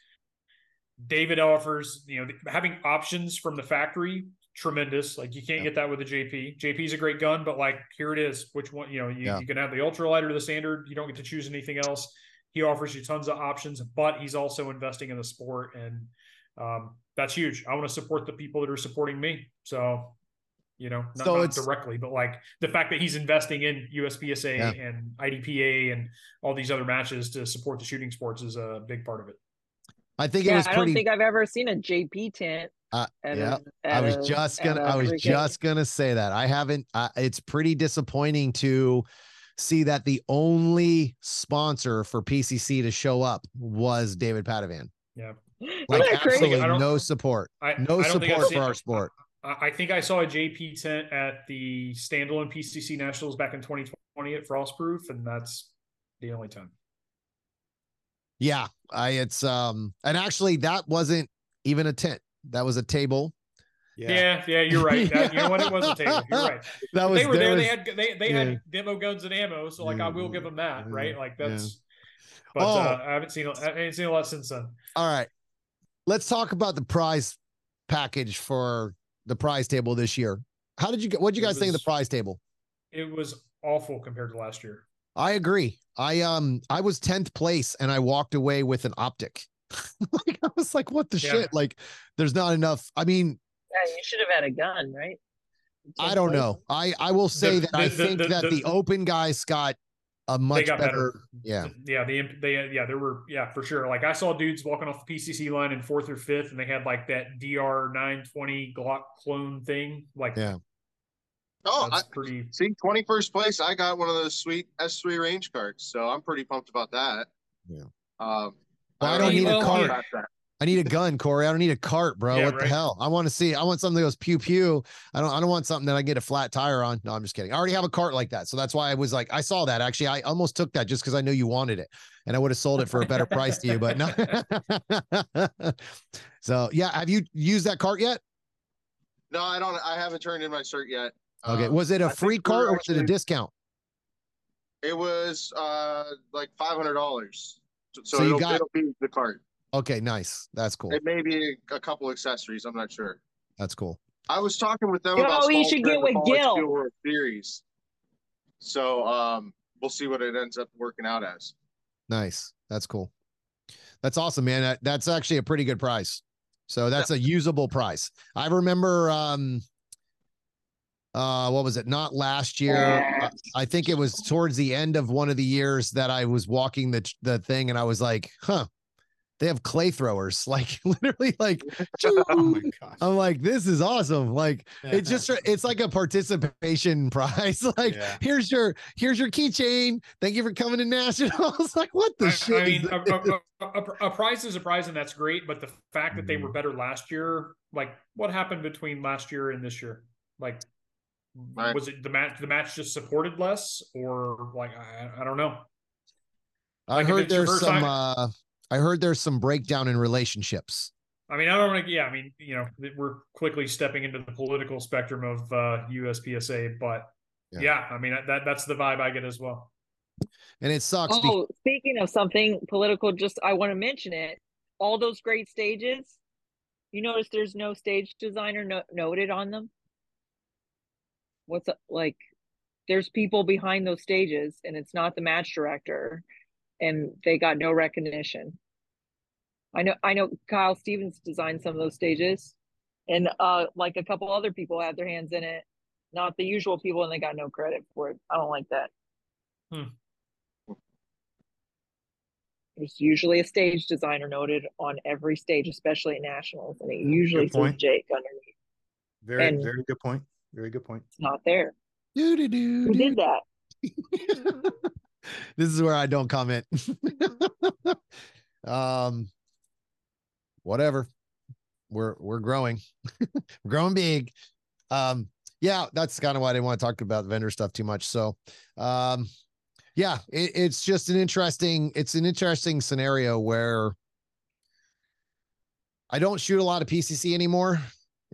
David offers, you know, having options from the factory, tremendous. Like you can't yeah. get that with a JP. JP is a great gun, but like here it is. Which one, you know, you, yeah. you can have the ultralight or the standard. You don't get to choose anything else. He offers you tons of options, but he's also investing in the sport. And um, that's huge. I want to support the people that are supporting me. So you know, not, so not it's, directly, but like the fact that he's investing in USPSA yeah. and IDPA and all these other matches to support the shooting sports is a big part of it. I think yeah, it was. Pretty, I don't think I've ever seen a JP tent. Uh, yeah, a, I was a, just gonna. I was just gonna say that I haven't. Uh, it's pretty disappointing to see that the only sponsor for PCC to show up was David Padavan. Yeah, like absolutely no support. I, no I support for our sport. I think I saw a JP tent at the standalone PCC Nationals back in 2020 at Frostproof, and that's the only time. Yeah, I it's um and actually that wasn't even a tent. That was a table. Yeah, yeah, yeah you're right. That, you know what? It was a table. You're right. That was, they were there. Was, they had they, they yeah. had demo guns and ammo. So like, I will give them that. Right? Like that's. But oh. uh, I haven't seen I haven't seen a lot since then. All right, let's talk about the prize package for the prize table this year. How did you get? What did you guys was, think of the prize table? It was awful compared to last year. I agree. I um I was 10th place and I walked away with an optic. like I was like, what the yeah. shit? Like there's not enough. I mean Yeah, you should have had a gun, right? I don't place. know. I I will say the, that the, I think the, that the, open guys got a much better, better, Yeah. Yeah. The they yeah, there were yeah, for sure. Like I saw dudes walking off the PCC line in fourth or fifth and they had like that DR 920 Glock clone thing. Like yeah. Oh, I, pretty. See, twenty first place. I got one of those sweet S three range cards, so I'm pretty pumped about that. Yeah. Um, well, I don't need a card. I need a gun, Corey. I don't need a cart, bro. Yeah, what right. the hell? I want to see. I want something that goes pew pew. I don't. I don't want something that I get a flat tire on. No, I'm just kidding. I already have a cart like that, so that's why I was like, I saw that. Actually, I almost took that just because I knew you wanted it, and I would have sold it for a better price to you. But no. so yeah, have you used that cart yet? No, I don't. I haven't turned in my cert yet. Okay. Um, was it a free cart or was it a discount? It was uh like five hundred dollars. So, so it'll, got... it'll be the cart. Okay, nice. That's cool. It may be a couple accessories. I'm not sure. That's cool. I was talking with them about. Oh, you should get with Gil. Series. So um, we'll see what it ends up working out as. Nice. That's cool. That's awesome, man. That, that's actually a pretty good price. So that's yeah. a usable price. I remember um uh what was it not last year i think it was towards the end of one of the years that i was walking the the thing and i was like huh they have clay throwers like literally like oh i'm like this is awesome like it's just it's like a participation prize like yeah. here's your here's your keychain thank you for coming to nationals like what the I, shit I mean a, a, a, a, prize is a prize and that's great but the fact that they were mm-hmm. better last year like what happened between last year and this year like Right. Was it the match? The match just supported less, or like I, I don't know. I like heard there's some. Time, uh, I heard there's some breakdown in relationships. I mean, I don't want to. Yeah, I mean, you know, we're quickly stepping into the political spectrum of uh, USPSA, but yeah. yeah, I mean that that's the vibe I get as well. And it sucks. Oh, because- speaking of something political, just I want to mention it. All those great stages. You notice there's no stage designer no- noted on them what's like there's people behind those stages and it's not the match director and they got no recognition i know i know kyle stevens designed some of those stages and uh like a couple other people had their hands in it not the usual people and they got no credit for it i don't like that hmm. there's usually a stage designer noted on every stage especially at nationals and it usually says jake underneath very and very good point very good point. It's not there. Doo, doo, doo, Who did that? this is where I don't comment. um, whatever. We're we're growing, we're growing big. Um, yeah, that's kind of why I didn't want to talk about vendor stuff too much. So, um, yeah, it, it's just an interesting. It's an interesting scenario where I don't shoot a lot of PCC anymore,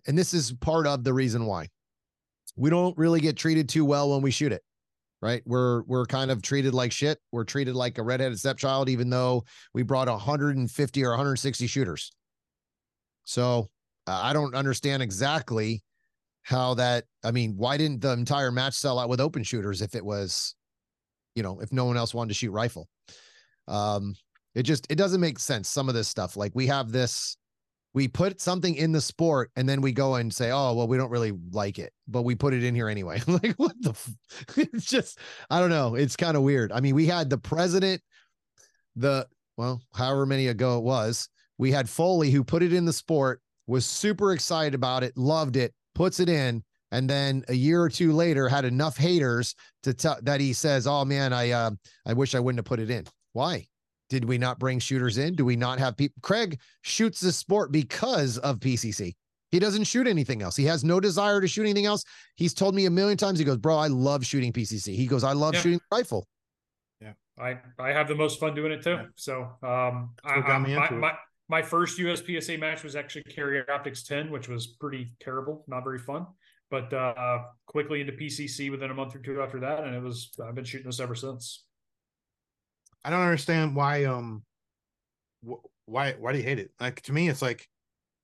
and this is part of the reason why we don't really get treated too well when we shoot it right we're we're kind of treated like shit we're treated like a redheaded stepchild even though we brought 150 or 160 shooters so uh, i don't understand exactly how that i mean why didn't the entire match sell out with open shooters if it was you know if no one else wanted to shoot rifle um it just it doesn't make sense some of this stuff like we have this we put something in the sport and then we go and say, oh, well, we don't really like it, but we put it in here anyway. like, what the? F-? It's just, I don't know. It's kind of weird. I mean, we had the president, the, well, however many ago it was, we had Foley who put it in the sport, was super excited about it, loved it, puts it in. And then a year or two later, had enough haters to tell that he says, "Oh man, I uh, I wish I wouldn't have put it in." Why? Did we not bring shooters in? Do we not have people? Craig shoots the sport because of PCC. He doesn't shoot anything else. He has no desire to shoot anything else. He's told me a million times. He goes, "Bro, I love shooting PCC." He goes, "I love yeah. shooting rifle." Yeah, I I have the most fun doing it too. Yeah. So um, I, got me my, my, my first USPSA match was actually Carry Optics 10, which was pretty terrible, not very fun. But uh, quickly into PCC within a month or two after that, and it was I've been shooting this ever since. I don't understand why um why why do you hate it? Like to me, it's like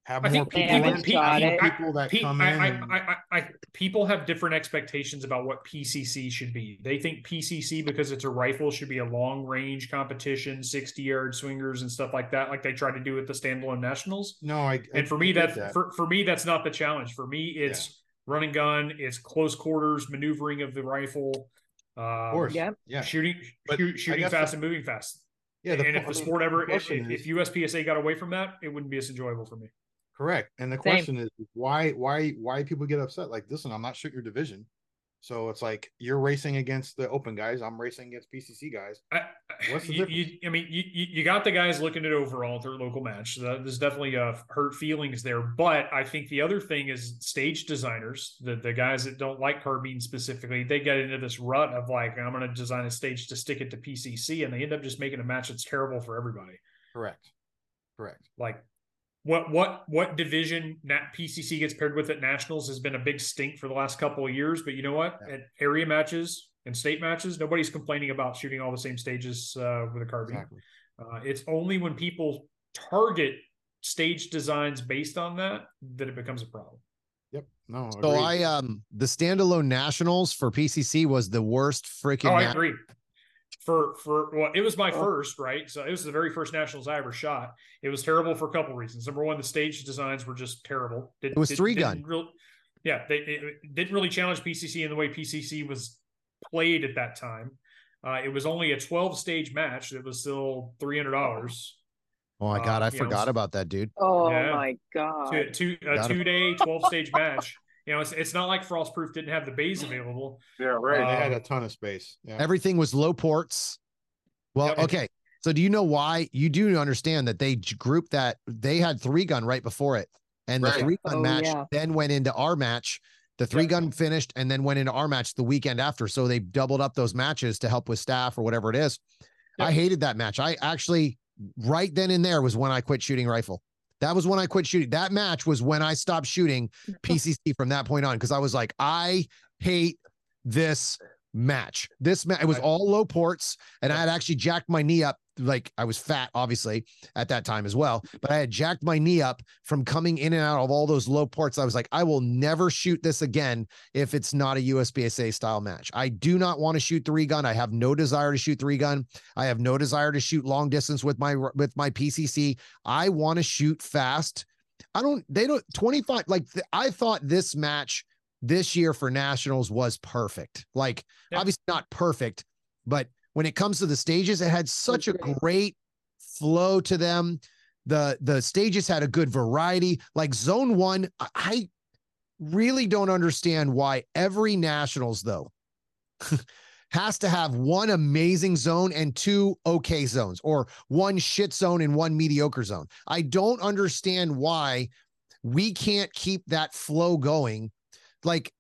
have more people, people, people that come in. I, I, people have different expectations about what PCC should be. They think PCC because it's a rifle should be a long range competition, sixty yard swingers and stuff like that, like they try to do with the standalone nationals. No, I. And for me, that's that. for for me that's not the challenge. For me, it's yeah. running gun, it's close quarters maneuvering of the rifle. Um, of course, yeah, yeah, shooting, shoot, shooting fast and moving fast. Yeah, the, and if the sport ever, if, if USPSA got away from that, it wouldn't be as enjoyable for me. Correct. And the Same. question is why why why people get upset? Like, listen, I'm not sure your division. So it's like you're racing against the open guys. I'm racing against PCC guys. I, What's the you, difference? You, I mean, you, you got the guys looking at overall their local match. So there's definitely a uh, hurt feelings there. But I think the other thing is stage designers, the, the guys that don't like carbine specifically, they get into this rut of like, I'm going to design a stage to stick it to PCC, and they end up just making a match that's terrible for everybody. Correct. Correct. Like what what what division Nat PCC gets paired with at nationals has been a big stink for the last couple of years. But you know what? Yeah. At area matches and state matches, nobody's complaining about shooting all the same stages uh, with a carbine. Exactly. Uh, it's only when people target stage designs based on that that it becomes a problem. Yep. No. So I um the standalone nationals for PCC was the worst freaking. Oh, I agree for for well, it was my oh. first, right? So it was the very first nationals I ever shot. It was terrible for a couple reasons. Number one, the stage designs were just terrible. Did, it was did, three gun. Real, yeah, they it didn't really challenge PCC in the way PCC was played at that time. Uh, it was only a 12 stage match that was still $300. Oh my god, uh, I forgot know, about that, dude. Oh yeah. my god, two, two a two day 12 stage match. You know, it's, it's not like Frostproof didn't have the bays available. Yeah, right. Uh, they had a ton of space. Yeah. Everything was low ports. Well, okay. So do you know why? You do understand that they grouped that they had three gun right before it, and the three gun oh, match yeah. then went into our match. The three gun finished and then went into our match the weekend after. So they doubled up those matches to help with staff or whatever it is. I hated that match. I actually right then and there was when I quit shooting rifle. That was when I quit shooting. That match was when I stopped shooting PCC from that point on because I was like, I hate this match. This match, it was all low ports, and I had actually jacked my knee up like I was fat, obviously, at that time as well. But I had jacked my knee up from coming in and out of all those low ports. I was like, I will never shoot this again if it's not a USPSA style match. I do not want to shoot three gun. I have no desire to shoot three gun. I have no desire to shoot long distance with my with my PCC. I want to shoot fast. I don't. They don't. Twenty five. Like I thought this match this year for nationals was perfect. Like yep. obviously not perfect, but when it comes to the stages, it had such a great flow to them. The the stages had a good variety. Like zone one, I really don't understand why every nationals though has to have one amazing zone and two okay zones or one shit zone and one mediocre zone. I don't understand why we can't keep that flow going. Like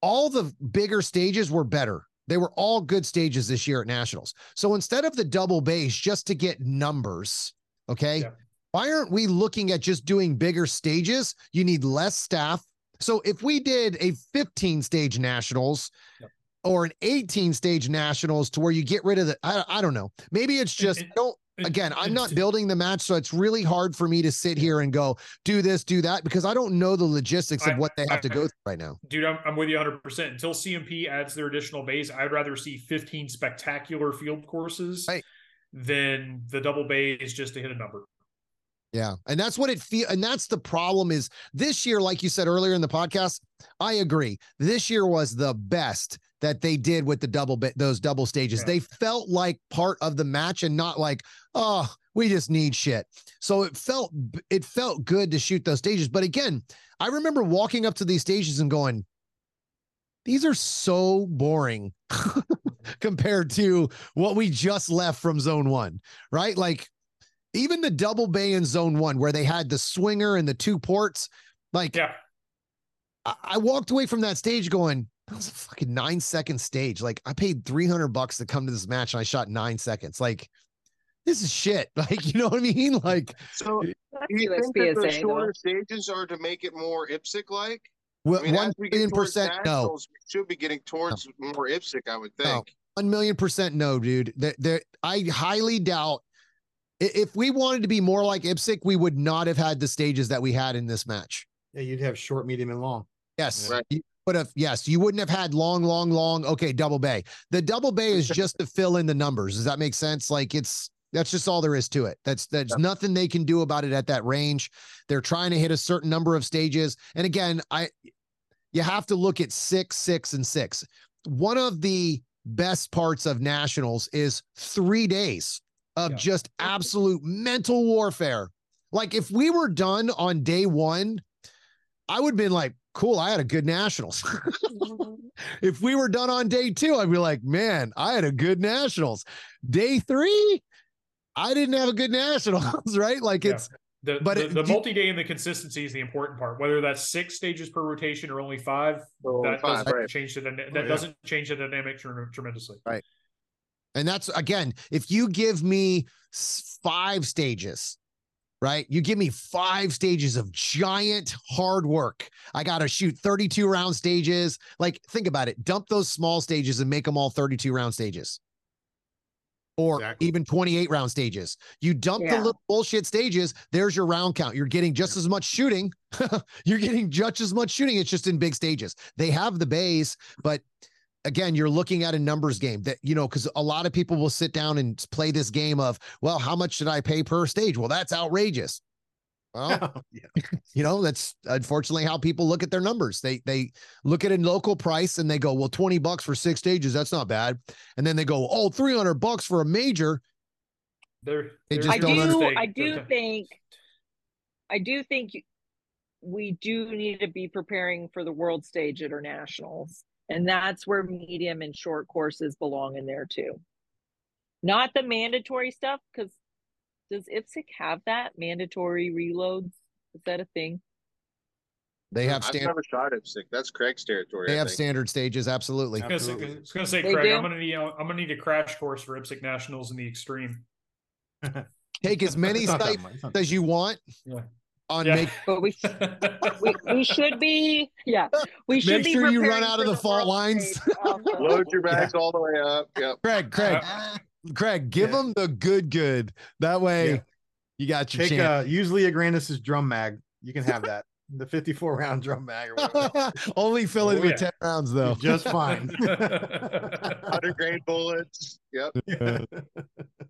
all the bigger stages were better. They were all good stages this year at Nationals. So instead of the double base just to get numbers, okay, yeah. why aren't we looking at just doing bigger stages? You need less staff. So if we did a 15 stage Nationals, yeah. Or an 18 stage nationals to where you get rid of the, I, I don't know. Maybe it's just it, don't again, I'm not building the match, so it's really hard for me to sit here and go do this, do that, because I don't know the logistics of what they have to go through right now. Dude, I'm, I'm with you 100. percent Until CMP adds their additional base, I'd rather see 15 spectacular field courses right. than the double base just to hit a number. Yeah. And that's what it feel and that's the problem is this year like you said earlier in the podcast, I agree. This year was the best that they did with the double bit those double stages. Yeah. They felt like part of the match and not like, oh, we just need shit. So it felt it felt good to shoot those stages. But again, I remember walking up to these stages and going, these are so boring compared to what we just left from zone one, right? Like even the double bay in zone one, where they had the swinger and the two ports, Like, yeah, I, I walked away from that stage going, that was a fucking nine second stage. Like, I paid 300 bucks to come to this match and I shot nine seconds. Like, this is shit. Like, you know what I mean? Like, so do you think that the shorter stages are to make it more IPSC like? Well, I mean, one million percent no. should be getting towards no. more IPSC, I would think. No. One million percent no, dude. There, there, I highly doubt if we wanted to be more like IPSC, we would not have had the stages that we had in this match. Yeah, you'd have short, medium, and long. Yes. Right. You would have, yes, you wouldn't have had long, long, long. Okay, double bay. The double bay is just to fill in the numbers. Does that make sense? Like it's that's just all there is to it. That's that's yeah. nothing they can do about it at that range. They're trying to hit a certain number of stages. And again, I you have to look at six, six, and six. One of the best parts of nationals is three days of yeah. just absolute mental warfare. Like if we were done on day one, I would have been like, cool, I had a good nationals. Mm-hmm. if we were done on day two, I'd be like, man, I had a good nationals. Day three, I didn't have a good nationals, right? Like yeah. it's the, but the, it, the multi-day and the consistency is the important part. Whether that's six stages per rotation or only five, oh, that five, doesn't right. change the oh, that oh, yeah. doesn't change the dynamic tremendously. Right. And that's again, if you give me five stages, right? You give me five stages of giant hard work. I got to shoot 32 round stages. Like, think about it. Dump those small stages and make them all 32 round stages or exactly. even 28 round stages. You dump yeah. the little bullshit stages, there's your round count. You're getting just as much shooting. You're getting just as much shooting. It's just in big stages. They have the base, but again, you're looking at a numbers game that, you know, because a lot of people will sit down and play this game of, well, how much should I pay per stage? Well, that's outrageous. Well, yeah. you know, that's unfortunately how people look at their numbers. They they look at a local price and they go, well, 20 bucks for six stages, that's not bad. And then they go, oh, 300 bucks for a major. They're, they just I don't do, understand. I do think, I do think we do need to be preparing for the world stage at our nationals. And that's where medium and short courses belong in there too. Not the mandatory stuff, because does IPSC have that mandatory reloads? Is that a thing? They have standard. I've never shot IPSC. That's Craig's territory. They I have think. standard stages. Absolutely. I was going to say, Craig, I'm going to need I'm going to need a crash course for IPSC nationals in the extreme. Take as many sites as you want. Yeah on yeah. make but we, we, we should be yeah we should make sure you run out of the, the fault lines load your bags all the way up yep craig craig uh, craig give yeah. them the good good that way yeah. you got your Take, chance. Uh, use Leah Grandis's drum mag you can have that the 54 round drum mag only fill it oh, with yeah. 10 rounds though. You're just fine. 100 grain bullets. Yep. Yeah.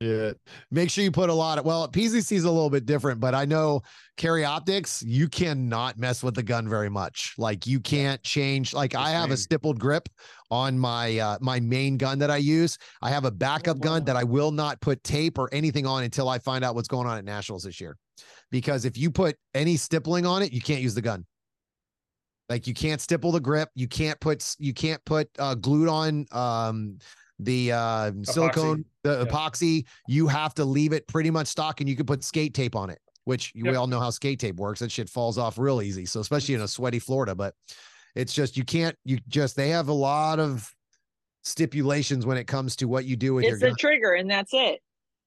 yeah. Make sure you put a lot of well PCC is a little bit different but i know carry optics you cannot mess with the gun very much. Like you can't change like i have a stippled grip on my uh, my main gun that i use i have a backup oh, gun that i will not put tape or anything on until i find out what's going on at nationals this year because if you put any stippling on it, you can't use the gun. Like you can't stipple the grip. You can't put you can't put uh, glued on um, the uh, silicone, the yeah. epoxy. You have to leave it pretty much stock, and you can put skate tape on it, which yep. we all know how skate tape works. That shit falls off real easy. So especially in a sweaty Florida, but it's just you can't. You just they have a lot of stipulations when it comes to what you do with it's your. It's a trigger, and that's it.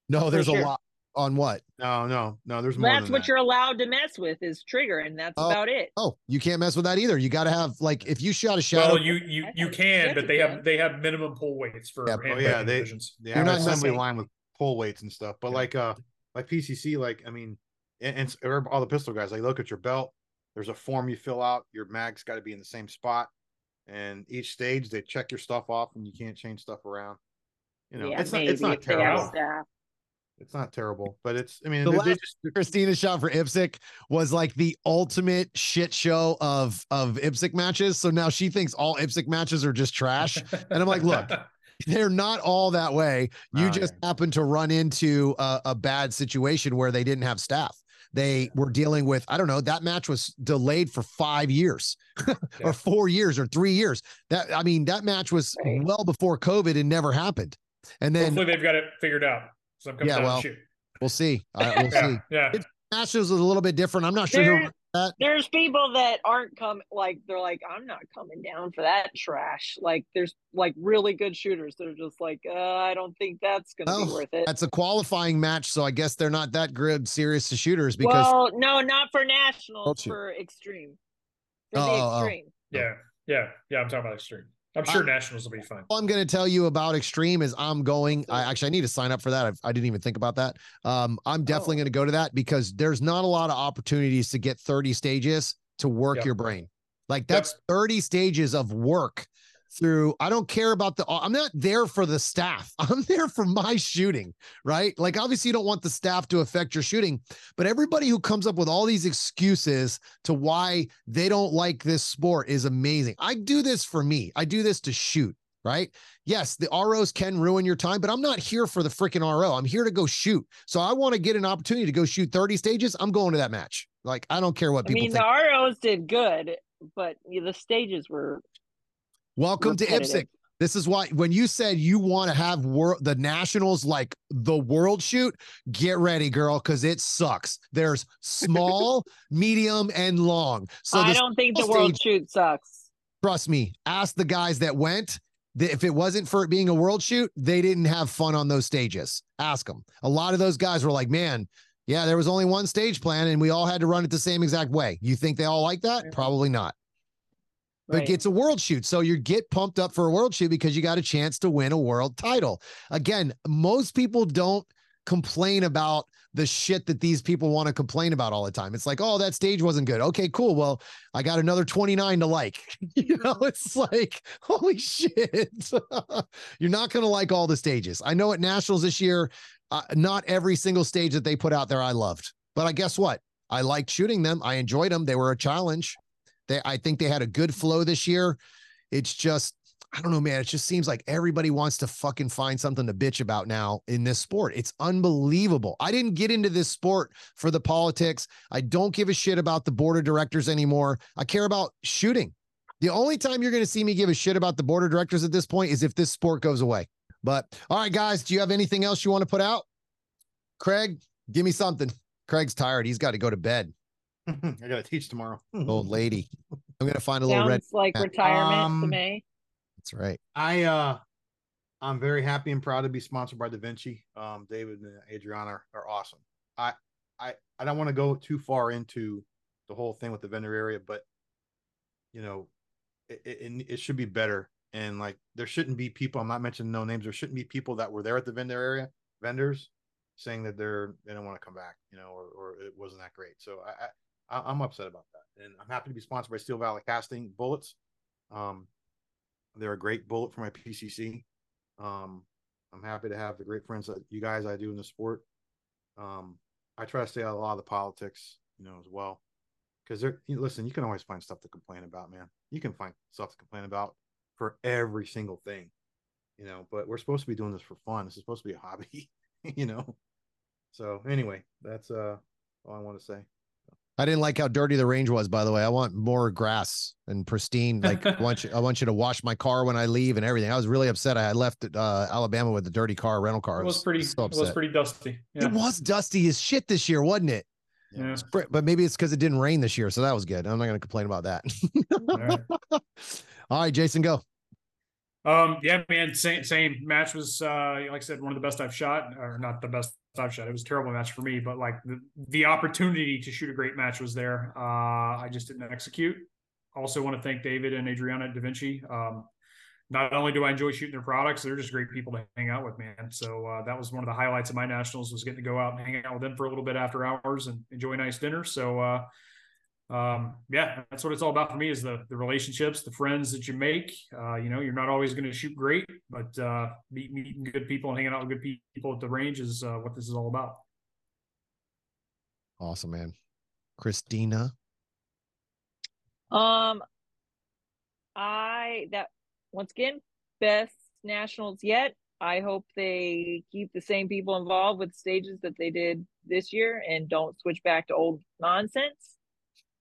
No, there's sure. a lot on what? No, no, no. There's more. That's what that. you're allowed to mess with is trigger, and that's oh, about it. Oh, you can't mess with that either. You got to have like if you shot a shadow. Well, you you you can, but they have they have minimum pull weights for. Yeah, oh, yeah, they they have an assembly line with pull weights and stuff. But yeah. like uh like PCC, like I mean, and, and all the pistol guys, like look at your belt. There's a form you fill out. Your mag's got to be in the same spot, and each stage they check your stuff off, and you can't change stuff around. You know, yeah, it's not it's not terrible. It's not terrible, but it's. I mean, the they, last they just, Christina shot for IPSC was like the ultimate shit show of of IPSC matches. So now she thinks all IPSC matches are just trash, and I'm like, look. They're not all that way. You oh, just yeah. happen to run into a, a bad situation where they didn't have staff they were dealing with i don't know that match was delayed for five years or four years or three years that i mean that match was right. well before covid and never happened and then hopefully they've got it figured out So yeah, well, we'll see. Uh, we'll yeah, see. Yeah. Masters is a little bit different. I'm not sure. Who, that. There's people that aren't coming. Like they're like, I'm not coming down for that trash. Like there's like really good shooters. They're just like, uh, I don't think that's gonna oh, be worth it. That's a qualifying match, so I guess they're not that good serious to shooters because. Well, no, not for nationals. For extreme. For oh, the oh, oh. extreme. Yeah, yeah, yeah. I'm talking about extreme. I'm sure I, nationals will be fun. All I'm going to tell you about extreme is I'm going. I actually I need to sign up for that. I've, I did not even think about that. Um, I'm definitely oh. going to go to that because there's not a lot of opportunities to get 30 stages to work yep. your brain. Like that's yep. 30 stages of work through I don't care about the I'm not there for the staff. I'm there for my shooting, right? Like obviously you don't want the staff to affect your shooting, but everybody who comes up with all these excuses to why they don't like this sport is amazing. I do this for me. I do this to shoot, right? Yes, the ROs can ruin your time, but I'm not here for the freaking RO. I'm here to go shoot. So I want to get an opportunity to go shoot 30 stages. I'm going to that match. Like I don't care what people I mean, think. the ROs did good, but the stages were Welcome to IPSC. This is why when you said you want to have world the nationals like the world shoot, get ready, girl, because it sucks. There's small, medium, and long. So I don't think the world shoot sucks. Trust me. Ask the guys that went. If it wasn't for it being a world shoot, they didn't have fun on those stages. Ask them. A lot of those guys were like, man, yeah, there was only one stage plan and we all had to run it the same exact way. You think they all like that? Probably not but right. it's a world shoot. So you get pumped up for a world shoot because you got a chance to win a world title. Again, most people don't complain about the shit that these people want to complain about all the time. It's like, oh, that stage wasn't good. Okay, cool. Well, I got another 29 to like. you know, it's like, holy shit. You're not going to like all the stages. I know at Nationals this year, uh, not every single stage that they put out there I loved. But I guess what? I liked shooting them. I enjoyed them. They were a challenge. They, I think they had a good flow this year. It's just, I don't know, man. It just seems like everybody wants to fucking find something to bitch about now in this sport. It's unbelievable. I didn't get into this sport for the politics. I don't give a shit about the board of directors anymore. I care about shooting. The only time you're going to see me give a shit about the board of directors at this point is if this sport goes away. But all right, guys, do you have anything else you want to put out? Craig, give me something. Craig's tired. He's got to go to bed. I gotta teach tomorrow. Old lady. I'm gonna find a little red. like retirement um, to me. That's right. I uh I'm very happy and proud to be sponsored by Da Vinci. Um, David and Adriana are, are awesome. I I I don't want to go too far into the whole thing with the vendor area, but you know, it, it, it should be better. And like, there shouldn't be people. I'm not mentioning no names. There shouldn't be people that were there at the vendor area, vendors, saying that they're they don't want to come back, you know, or or it wasn't that great. So I I, am upset about that. And I'm happy to be sponsored by Steel Valley Casting Bullets. Um, they're a great bullet for my PCC. Um, I'm happy to have the great friends that you guys I do in the sport. Um, I try to stay out of a lot of the politics, you know, as well. Because they're listen, you can always find stuff to complain about, man. You can find stuff to complain about for every single thing, you know. But we're supposed to be doing this for fun. This is supposed to be a hobby, you know. So anyway, that's uh all I want to say. I didn't like how dirty the range was, by the way. I want more grass and pristine. Like I want you, I want you to wash my car when I leave and everything. I was really upset. I left uh, Alabama with a dirty car, rental car. It was, pretty. So it was pretty dusty. Yeah. It was dusty as shit this year, wasn't it? Yeah. But maybe it's because it didn't rain this year, so that was good. I'm not going to complain about that. All right. All right, Jason, go. Um, yeah, man, same, same match was, uh, like I said, one of the best I've shot, or not the best I've shot. It was a terrible match for me, but like the, the opportunity to shoot a great match was there. Uh, I just didn't execute. Also, want to thank David and Adriana Da Vinci. Um, not only do I enjoy shooting their products, they're just great people to hang out with, man. So uh, that was one of the highlights of my nationals was getting to go out and hang out with them for a little bit after hours and enjoy a nice dinner. So uh, um, yeah, that's what it's all about for me is the the relationships, the friends that you make. Uh, you know, you're not always going to shoot great, but uh, meet, meeting good people and hanging out with good people at the range is uh, what this is all about. Awesome, man. Christina. Um, I that once again best nationals yet. I hope they keep the same people involved with stages that they did this year and don't switch back to old nonsense.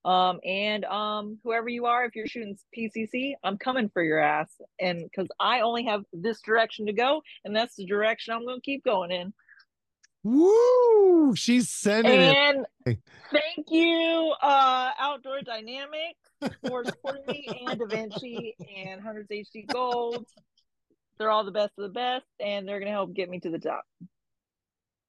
Um, and um, whoever you are, if you're shooting PCC, I'm coming for your ass. And because I only have this direction to go, and that's the direction I'm going to keep going in. Woo! She's sending and it. thank you, uh, Outdoor Dynamics, for supporting me, and Da Vinci and Hunters HD Gold. They're all the best of the best, and they're gonna help get me to the top.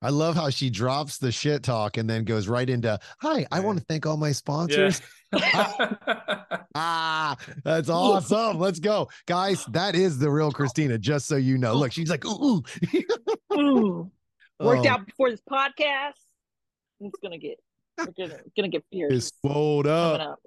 I love how she drops the shit talk and then goes right into, "Hi, I want to thank all my sponsors." Yeah. ah, that's awesome. Let's go, guys. That is the real Christina. Just so you know. Look, she's like, "Ooh, ooh." ooh. Worked oh. out before this podcast. It's gonna get, we're gonna, gonna get fierce. It's swelled up.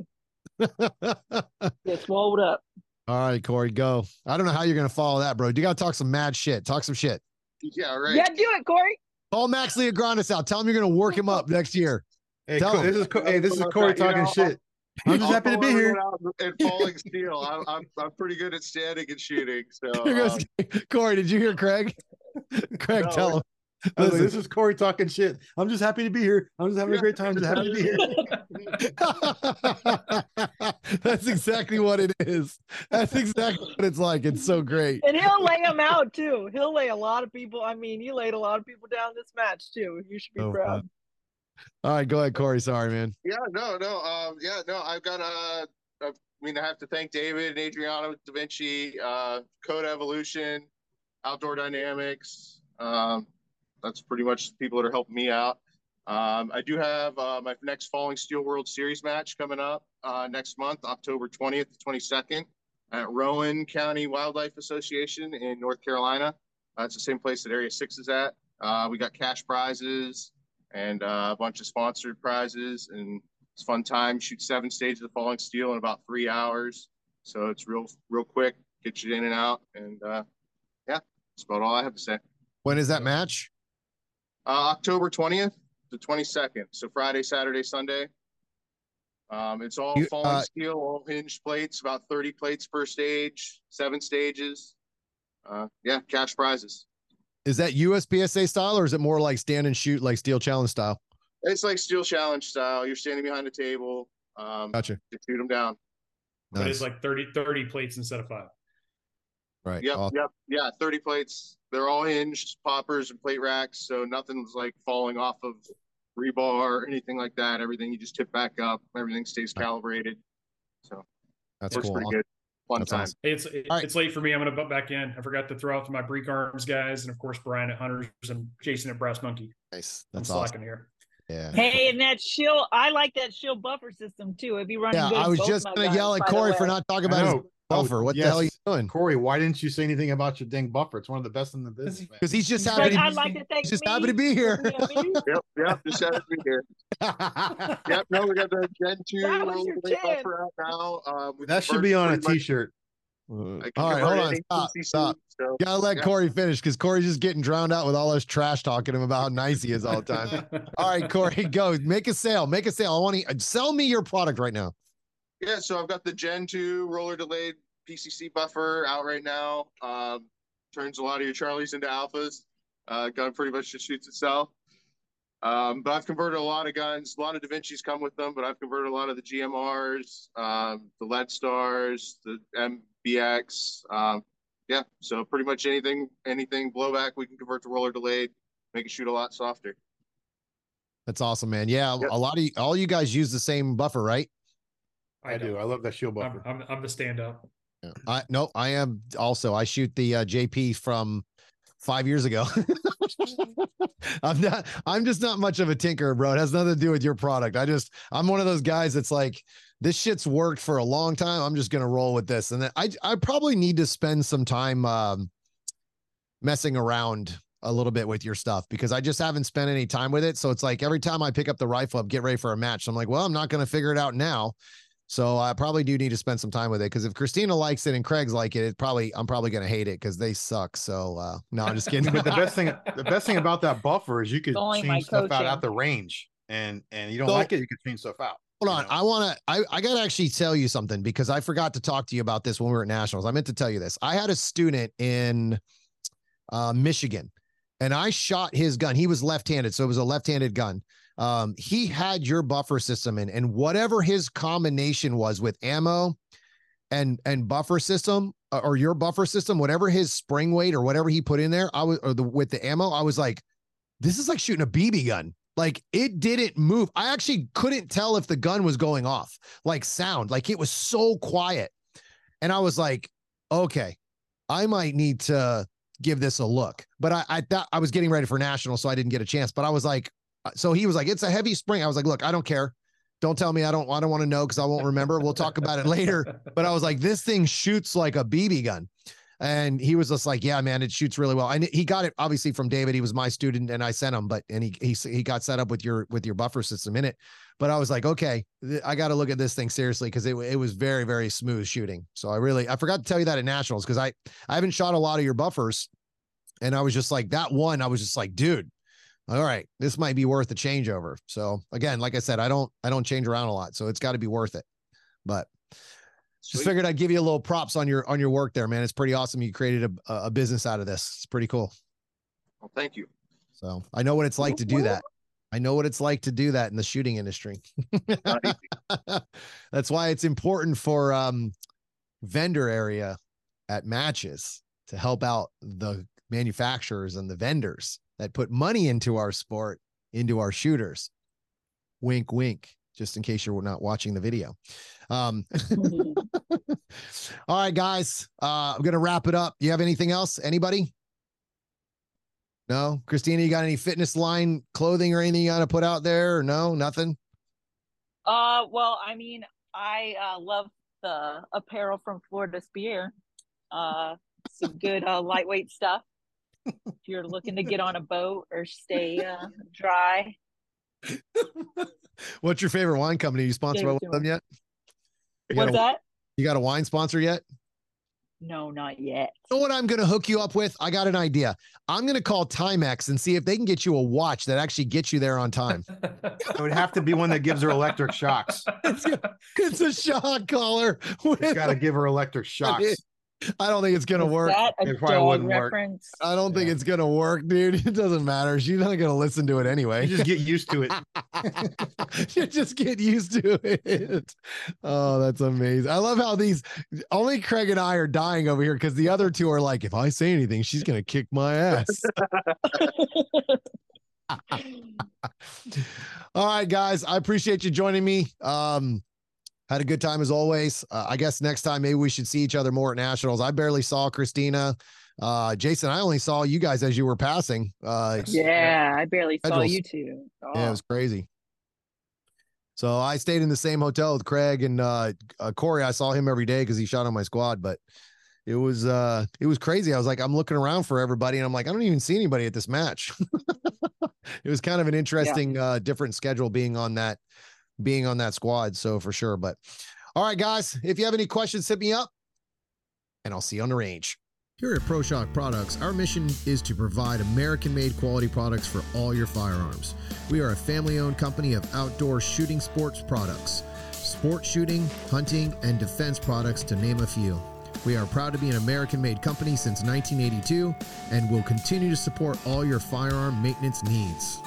up. it's swelled up. All right, Corey, go. I don't know how you're gonna follow that, bro. You gotta talk some mad shit. Talk some shit. Yeah, right. Yeah, do it, Corey. Call Max Leograndis out. Tell him you're going to work him up next year. Hey, Tell this him. is hey, this is Corey talking know, shit. I'm just happy to be here. And falling steel. I'm, I'm, I'm pretty good at standing and shooting. So, um, Corey, did you hear Craig? Craig, no, tell him. Like, this is Corey talking shit. I'm just happy to be here. I'm just having a great time. Just happy to be here. That's exactly what it is. That's exactly what it's like. It's so great. And he'll lay them out too. He'll lay a lot of people. I mean, he laid a lot of people down this match too. You should be oh, proud. Man. All right, go ahead, Corey. Sorry, man. Yeah, no, no. Um, yeah, no. I've got a. I mean, I have to thank David and Adriano Da Vinci, uh, Code Evolution, Outdoor Dynamics. Um, that's pretty much the people that are helping me out. Um, I do have uh, my next Falling Steel World Series match coming up uh, next month, October 20th to 22nd at Rowan County Wildlife Association in North Carolina. Uh, it's the same place that Area 6 is at. Uh, we got cash prizes and uh, a bunch of sponsored prizes, and it's fun time. Shoot seven stages of Falling Steel in about three hours. So it's real, real quick, get you in and out. And uh, yeah, that's about all I have to say. When is that match? Uh, October 20th to 22nd. So Friday, Saturday, Sunday. Um, it's all you, falling uh, steel, all hinged plates, about 30 plates per stage, seven stages. Uh, yeah, cash prizes. Is that USPSA style or is it more like stand and shoot, like steel challenge style? It's like steel challenge style. You're standing behind a table. Um, gotcha. To shoot them down. Nice. But it's like 30, 30 plates instead of five. Right. Yep. Awesome. Yep. Yeah. 30 plates. They're all hinged poppers and plate racks. So nothing's like falling off of rebar or anything like that. Everything you just tip back up. Everything stays calibrated. So that's cool. pretty good. Fun that's time. Awesome. It's it's right. late for me. I'm going to butt back in. I forgot to throw out to my Breek Arms guys, and of course Brian at Hunters and Jason at Brass Monkey. Nice. That's I'm awesome. here. Yeah. Hey, and that shield, I like that shield buffer system too. It'd be running. Yeah, I was just gonna yell at Corey for not talking about his buffer. What yes. the hell are you doing, Corey? Why didn't you say anything about your ding buffer? It's one of the best in the business. Because he's just happy. I'd like to thank he's just happy to be here. yep, yep, just happy to be here. yep, no, we got the Gen two buffer out now. Um, that should be on a T-shirt. Uh, all right, hold on. Stop. stop. So, Gotta let yeah. Corey finish because Corey's just getting drowned out with all us trash talking him about how nice he is all the time. all right, Corey, go make a sale. Make a sale. I want to sell me your product right now. Yeah, so I've got the Gen 2 roller delayed PCC buffer out right now. Um, turns a lot of your Charlies into alphas. Uh, gun pretty much just shoots itself. Um, but I've converted a lot of guns. A lot of Da Vinci's come with them, but I've converted a lot of the GMRs, um, the Lead Stars, the MBX. Um, yeah, so pretty much anything, anything blowback we can convert to roller delayed, make it shoot a lot softer. That's awesome, man. Yeah, yep. a lot of all you guys use the same buffer, right? I, I do. I love that shield buffer. I'm, I'm, I'm the stand up. Yeah. I no, I am also. I shoot the uh, JP from five years ago. I'm not. I'm just not much of a tinker, bro. It has nothing to do with your product. I just. I'm one of those guys that's like, this shit's worked for a long time. I'm just gonna roll with this, and then I. I probably need to spend some time um, messing around a little bit with your stuff because I just haven't spent any time with it. So it's like every time I pick up the rifle up, get ready for a match. I'm like, well, I'm not going to figure it out now. So I probably do need to spend some time with it because if Christina likes it and Craig's like it, it probably I'm probably gonna hate it because they suck. So uh, no, I'm just kidding. but the best thing the best thing about that buffer is you could change stuff out at the range, and and you don't so, like it, you can change stuff out. Hold on, know? I want to. I I gotta actually tell you something because I forgot to talk to you about this when we were at nationals. I meant to tell you this. I had a student in uh, Michigan, and I shot his gun. He was left-handed, so it was a left-handed gun um, he had your buffer system in, and whatever his combination was with ammo and and buffer system uh, or your buffer system, whatever his spring weight or whatever he put in there, I was or the with the ammo, I was like, this is like shooting a BB gun. Like it didn't move. I actually couldn't tell if the gun was going off, like sound, like it was so quiet. And I was like, okay, I might need to give this a look. But I, I thought I was getting ready for national, so I didn't get a chance. But I was like, Uh, so he was like, it's a heavy spring. I was like, look, I don't care. Don't tell me I don't I don't want to know because I won't remember. We'll talk about it later. But I was like, this thing shoots like a BB gun. And he was just like, "Yeah, man, it shoots really well." And he got it obviously from David. He was my student, and I sent him. But and he he he got set up with your with your buffer system in it. But I was like, okay, I got to look at this thing seriously because it it was very very smooth shooting. So I really I forgot to tell you that at nationals because I I haven't shot a lot of your buffers, and I was just like that one. I was just like, dude, all right, this might be worth a changeover. So again, like I said, I don't I don't change around a lot, so it's got to be worth it. But Sweet. Just figured I'd give you a little props on your on your work there, man. It's pretty awesome. You created a, a business out of this. It's pretty cool. Well, thank you. So I know what it's like to do that. I know what it's like to do that in the shooting industry. That's why it's important for um, vendor area at matches to help out the manufacturers and the vendors that put money into our sport, into our shooters. Wink, wink, just in case you're not watching the video. Um, all right, guys. Uh, I'm gonna wrap it up. You have anything else? Anybody? No, Christina, you got any fitness line clothing or anything you got to put out there? No, nothing. Uh, well, I mean, I uh, love the apparel from Florida Spear. Uh, some good uh, lightweight stuff. If you're looking to get on a boat or stay uh, dry. What's your favorite wine company? You sponsor one of them yet? You What's a, that? You got a wine sponsor yet? No, not yet. You know what I'm going to hook you up with? I got an idea. I'm going to call Timex and see if they can get you a watch that actually gets you there on time. it would have to be one that gives her electric shocks. It's a, it's a shock collar. It's got to give her electric shocks. I don't think it's gonna work. it probably wouldn't reference? work. I don't think it's gonna work, dude. It doesn't matter. She's not gonna listen to it anyway. You just get used to it. you just get used to it. Oh, that's amazing. I love how these only Craig and I are dying over here because the other two are like, if I say anything, she's gonna kick my ass. All right, guys. I appreciate you joining me. Um, had a good time as always. Uh, I guess next time maybe we should see each other more at nationals. I barely saw Christina. Uh, Jason, I only saw you guys as you were passing. Uh, yeah, I barely saw you two. Oh. Yeah, it was crazy. So I stayed in the same hotel with Craig and uh, uh, Corey. I saw him every day because he shot on my squad, but it was uh it was crazy. I was like, I'm looking around for everybody, and I'm like, I don't even see anybody at this match. it was kind of an interesting yeah. uh different schedule being on that being on that squad. So for sure. But all right, guys, if you have any questions, hit me up and I'll see you on the range. Here at ProShot Products, our mission is to provide American made quality products for all your firearms. We are a family owned company of outdoor shooting sports products, sport shooting, hunting, and defense products, to name a few. We are proud to be an American made company since 1982 and will continue to support all your firearm maintenance needs.